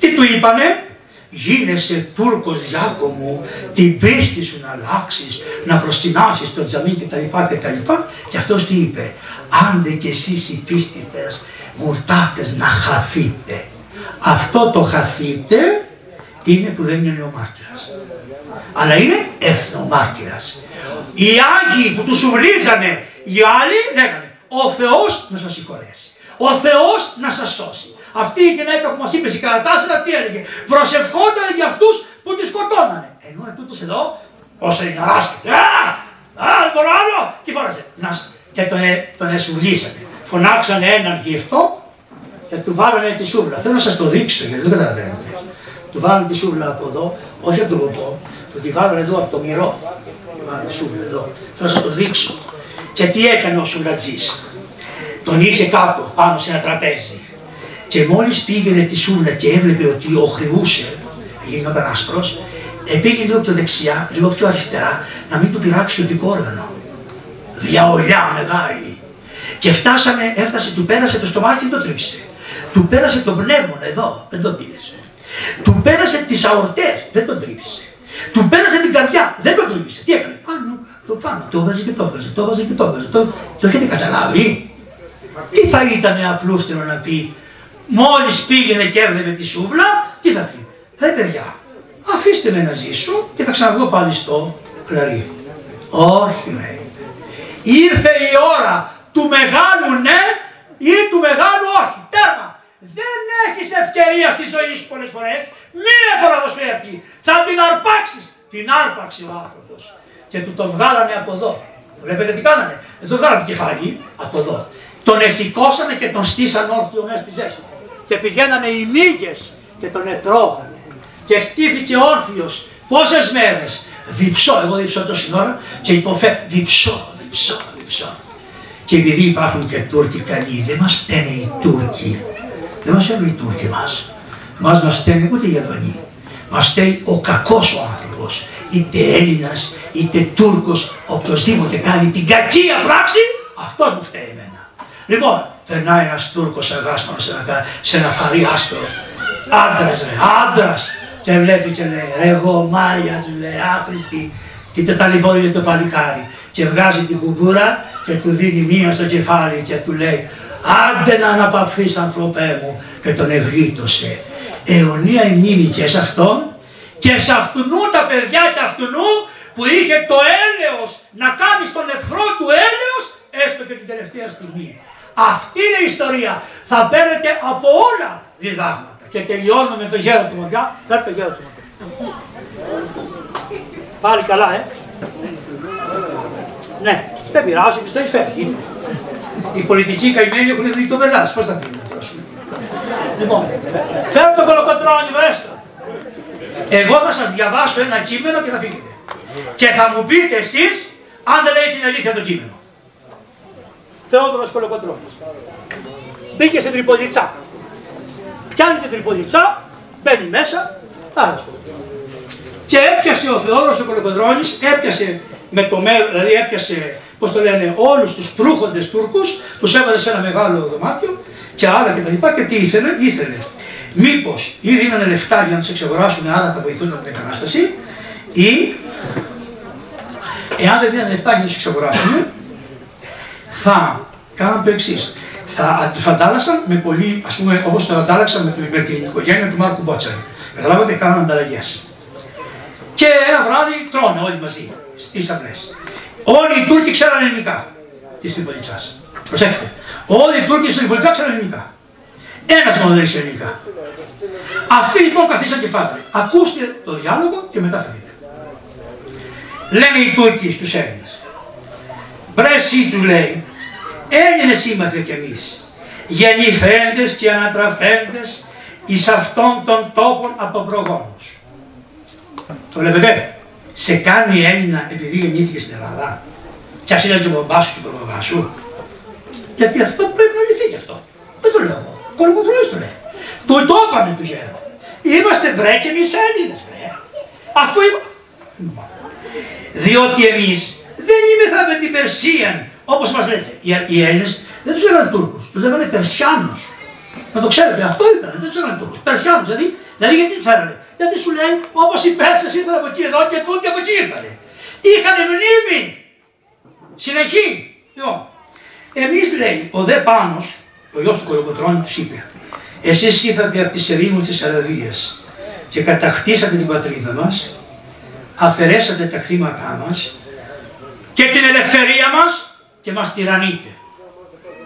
Τι του είπανε, γίνεσαι Τούρκος μου, την πίστη σου να αλλάξεις, να προστινάσεις το τζαμί κτλ. Και, και αυτός τι είπε, άντε κι εσείς οι πίστητες μουρτάτες να χαθείτε. Αυτό το χαθείτε είναι που δεν είναι νεομάρτυρας. Αλλά είναι εθνομάρτυρας. Οι Άγιοι που τους σουβλίζανε, οι άλλοι λέγανε ο Θεός να σας συγχωρέσει. Ο Θεός να σας σώσει. Αυτή η γυναίκα που μας είπε η κατάσταση τι έλεγε. Προσευχόταν για αυτούς που τη σκοτώνανε. Ενώ ετούτος εδώ, όσο είναι αράσκεται. Α, α, δεν μπορώ άλλο. Και φόρασε. Να, και τον, ε, τον εσουβλήσανε. Φωνάξανε έναν γύφτο και του βάλανε τη σούβλα. Θέλω να σας το δείξω γιατί δεν καταλαβαίνετε. Του βάλανε τη σούβλα από εδώ, όχι από τον ποπό, του τη βάλανε εδώ από το μυρό. Του βάλανε τη σούβλα εδώ. Θέλω να σας το δείξω. Και τι έκανε ο σουλατζής. Τον είχε κάτω, πάνω σε ένα τραπέζι. Και μόλις πήγαινε τη σούβλα και έβλεπε ότι οχριούσε, γινόταν άσπρος, πήγε λίγο πιο δεξιά, λίγο πιο αριστερά, να μην του πειράξει το όργανο. Διαολιά μεγάλη. Και φτάσανε, έφτασε, του πέρασε το στομάχι και το τρίψε. Του πέρασε το πνεύμονα εδώ, δεν το πήρε. Του πέρασε τις αορτές, δεν τον τρίψε. Του πέρασε την καρδιά, δεν τον τρίψε. Τι έκανε, πάνω, το πάνω, το έβαζε και το έβαζε, το έβαζε και το έβαζε. Το, το έχετε καταλάβει. Τι θα ήταν απλούστερο να πει, μόλις πήγαινε και έβλεπε τη σούβλα, τι θα πει. Ρε παιδιά, αφήστε με να ζήσω και θα ξαναβγώ πάλι στο κλαρί. Όχι λέει. Ήρθε η ώρα του μεγάλου ναι ή του μεγάλου όχι. Τέρμα. Δεν έχεις ευκαιρία στη ζωή σου πολλές φορές. Μία φορά θα σου έρθει. Θα την αρπάξεις. Την άρπαξε ο άνθρωπος. Και του τον βγάλανε από εδώ. Βλέπετε τι κάνανε. Δεν τον βγάλανε το κεφάλι από εδώ. Τον εσηκώσανε και τον στήσαν όρθιο μέσα στη ζέστης. Και πηγαίνανε οι μύγες και τον ετρώγανε. Και στήθηκε όρθιος πόσες μέρες. Διψώ, εγώ διψώ τόση ώρα και υποφέρω. Διψώ, διψώ, διψώ. Και επειδή υπάρχουν και Τούρκοι καλοί, δεν μας φταίνε οι Τούρκοι. Δεν μας φταίνουν οι Τούρκοι μας. Μας μας φταίνε ούτε οι Γερμανοί. Μας φταίει ο κακός ο άνθρωπος. Είτε Έλληνας, είτε Τούρκος, οποιοδήποτε κάνει την κακία πράξη, αυτός μου φταίει εμένα. Λοιπόν, περνάει ένας Τούρκος αγάσμανος σε ένα, σε ένα φαρί άστρο. Άντρας ρε, άντρας. Και βλέπει και λέει, εγώ Μάρια, του λέει, άχρηστη. Και τα ταλαιπωρεί το παλικάρι. Και βγάζει την κουμπούρα και του δίνει μία στο κεφάλι και του λέει άντε να αναπαυθείς ανθρωπέ μου και τον ευγλίτωσε. Αιωνία η μνήμη και σε αυτόν και σε αυτού τα παιδιά και αυτού που είχε το έλεος να κάνει στον εχθρό του έλεος έστω και την τελευταία στιγμή. Αυτή είναι η ιστορία. Θα παίρνετε από όλα διδάγματα. Και τελειώνω με το γέρο του Μοντιά. Φέρτε το γέρο του Μοντιά. Πάλι καλά, ε. Ναι, δεν πειράζει, πιστεύεις φεύγει. Οι πολιτικοί καημένοι έχουν δει το πελάτη. Πώς θα φύγουν να Λοιπόν, φέρω τον κολοκοτρόνι, βρέστε. Εγώ θα σας διαβάσω ένα κείμενο και θα φύγετε. Και θα μου πείτε εσείς αν δεν λέει την αλήθεια το κείμενο. Θεόδωρος Κολοκοτρώνης. Μπήκε στην Τριπολιτσά. Πιάνει την Τριπολιτσά, μπαίνει μέσα, άρρωστο. Και έπιασε ο Θεόδωρος ο Κολοκοτρώνης, έπιασε με το μέρο, δηλαδή έπιασε, πώς το λένε, όλους τους προύχοντες Τούρκους, τους έβαλε σε ένα μεγάλο δωμάτιο και άλλα και τα λοιπά και τι ήθελε, ήθελε. Μήπως ή δίνανε λεφτά για να τους εξαγοράσουν, άρα θα βοηθούσαν την επανάσταση, ή εάν δεν δίνανε λεφτά για να τους εξαγοράσουν, θα κάναν το εξής. Θα τους αντάλλαξαν με πολύ, ας πούμε, όπως το αντάλλαξαν με, το, με την οικογένεια του Μάρκου Μπότσαρη. Καταλάβατε, κάναν ανταλλαγές. Και ένα βράδυ τρώνε όλοι μαζί στις αυλές. Όλοι οι Τούρκοι ξέραν ελληνικά τη Τριπολιτσά. Προσέξτε. Όλοι οι Τούρκοι στην Τριπολιτσά ξέραν ελληνικά. Ένας μόνο δεν ξέρει ελληνικά. Αυτοί λοιπόν καθίσαν και φάγανε. Ακούστε το διάλογο και μετά φύγετε. Λένε οι Τούρκοι στους Έλληνες. Μπρέσι τους λέει, Έλληνες είμαστε κι εμείς, γεννηθέντες και ανατραφέντες εις αυτών των τόπων από προγόνους. Το βλέπετε, σε κάνει Έλληνα επειδή γεννήθηκε στην Ελλάδα. Κι ας ήταν και ο μπαμπάς σου και ο μπαμπάς σου. Γιατί αυτό πρέπει να λυθεί κι αυτό. Δεν το λέω εγώ. Κολοκοτρώνης το λέει. Του το είπανε του γέρου. Είμαστε μπρε και εμείς Έλληνες μπρε. Αφού είπα... Διότι εμείς δεν είμεθα με την Περσία όπως μας λέτε. Οι, οι Έλληνες δεν τους λέγανε Τούρκους, τους λέγανε Περσιάνους. Να το ξέρετε, αυτό ήταν, δεν τους λέγανε Τούρκους. Περσιάνους, δηλαδή, δηλαδή γιατί τι φέρανε; Γιατί σου λέει όπως οι Πέρσες ήρθαν από εκεί εδώ και τούτοι από εκεί ήρθανε. Είχαν μνήμη. Συνεχή. Λοιπόν, εμείς λέει, ο δε Πάνος, ο γιος του Κολοκοτρώνη τους είπε, εσείς ήρθατε από τις ερήμους της Αραβίας και κατακτήσατε την πατρίδα μας, αφαιρέσατε τα κτήματά μας και την ελευθερία μας και μας τυραννείτε.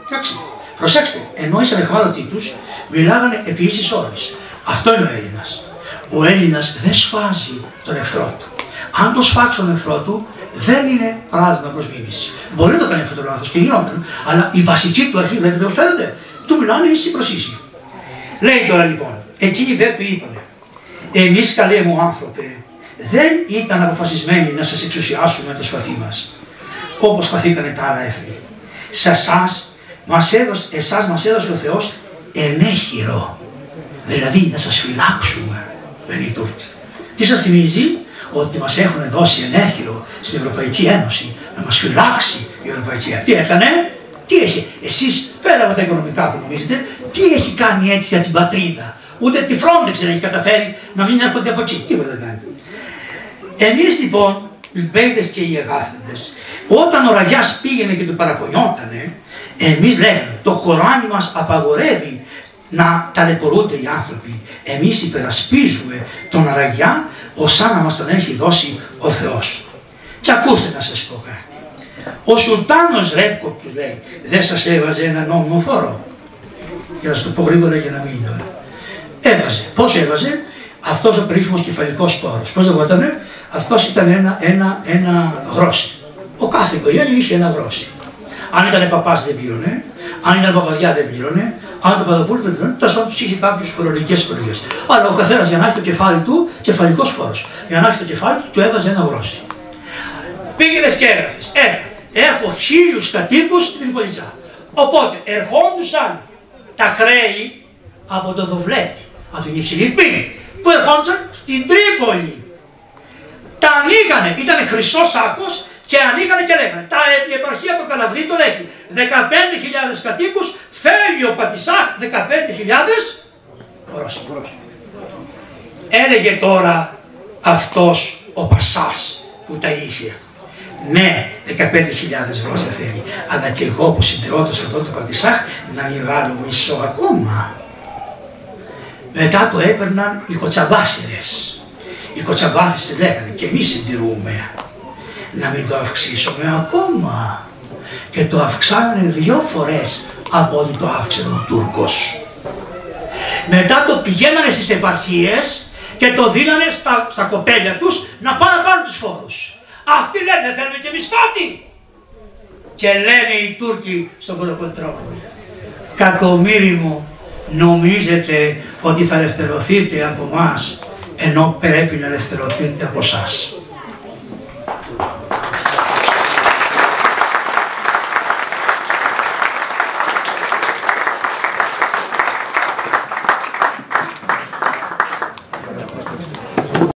Εντάξει. Προσέξτε, ενώ οι συνεχμάτωτοι του μιλάγανε επί ίσης ώρες. Αυτό είναι ο Έλληνας. Ο Έλληνας δεν σφάζει τον εχθρό του. Αν το σφάξει τον εχθρό του, δεν είναι παράδειγμα προς μίμηση. Μπορεί να το κάνει αυτό το λάθος και γινόταν, αλλά η βασική του αρχή δεν φαίνεται. Του μιλάνε ίση προ ίση. Λέει τώρα λοιπόν, εκείνοι δεν του είπανε, εμείς καλέ μου άνθρωπε, δεν ήταν αποφασισμένοι να σας εξουσιάσουμε το σπαθί μας όπως παθήκανε τα άλλα έθνη. Σε εσάς μας έδωσε, εσάς μας έδωσε ο Θεός ενέχειρο. Δηλαδή να σας φυλάξουμε, δεν είναι Τι σας θυμίζει, ότι μας έχουν δώσει ενέχειρο στην Ευρωπαϊκή Ένωση, να μας φυλάξει η Ευρωπαϊκή Ένωση. Τι έκανε, τι έχει, εσείς πέρα από τα οικονομικά που νομίζετε, τι έχει κάνει έτσι για την πατρίδα; Ούτε τη Frontex δεν έχει καταφέρει να μην έρχονται από εκεί. Τίποτα δεν κάνει. Εμείς λοιπόν, οι Μπέιδες και οι Εγάθεντες, όταν ο Ραγιάς πήγαινε και του παραπονιότανε, εμείς λέγαμε, το Κοράνι μας απαγορεύει να ταλαιπωρούνται οι άνθρωποι. Εμείς υπερασπίζουμε τον Ραγιά ως να μας τον έχει δώσει ο Θεός. Και ακούστε να σας πω κάτι. Ο Σουλτάνος Ρέπκο του λέει, δεν σας έβαζε ένα νόμιμο φόρο. Για να σου το πω γρήγορα για να μην είναι Έβαζε. Πώς έβαζε, αυτός ο περίφημος κεφαλικός σπόρος. Πώς λεγότανε, αυτός ήταν ένα, ένα, ένα γρόσι. Ο κάθε οικογένεια είχε ένα γρόσι. Αν ήταν παπάς δεν πλήρωνε, αν ήταν παπαδιά δεν πλήρωνε, αν ήταν παδοπούλου δεν πλήρωνε, τέλο πάντων του είχε κάποιες φορολογικές επιλογέ. Αλλά ο καθένας για να έχει το κεφάλι του, κεφαλικός φόρος. Για να έχει το κεφάλι του, του έβαζε ένα γρόσι. Πήγαινε και έγραφες. Ε, έχω χίλιους κατοίκους στην Πολιτσά. Οπότε ερχόντουσαν τα χρέη από το Δοβλέτη, από την υψηλή πύλη, που ερχόντουσαν στην Τρίπολη. Τα ανοίγανε, ήταν χρυσός σάκος και ανοίγανε και λέγανε. Τα, η επαρχία του Καλαβρί το έχει 15.000 κατοίκους, φέρει ο Πατησάχ 15.000 Ρώσοι. Έλεγε τώρα αυτός ο Πασάς που τα είχε. Ναι, 15.000 Ρώσοι θέλει, αλλά και εγώ που συντηρώτος αυτό το Πατησάχ να μην βάλω μισό ακόμα. Μετά το έπαιρναν οι κοτσαμπάσιρες. Οι κοτσαμπάθες λέγανε και εμείς συντηρούμε να μην το αυξήσουμε ακόμα. Και το αυξάνανε δυο φορές από ό,τι το αύξανε ο Τούρκος. Μετά το πηγαίνανε στις επαρχίες και το δίνανε στα, στα κοπέλια τους να πάνε να πάρουν τους φόρους. Αυτοί λένε θέλουμε και εμείς κάτι. Και λένε οι Τούρκοι στον Κολοκοτρώνη. Κακομύρι μου, νομίζετε ότι θα ελευθερωθείτε από μας ενώ πρέπει να ελευθερωθείτε από εσά.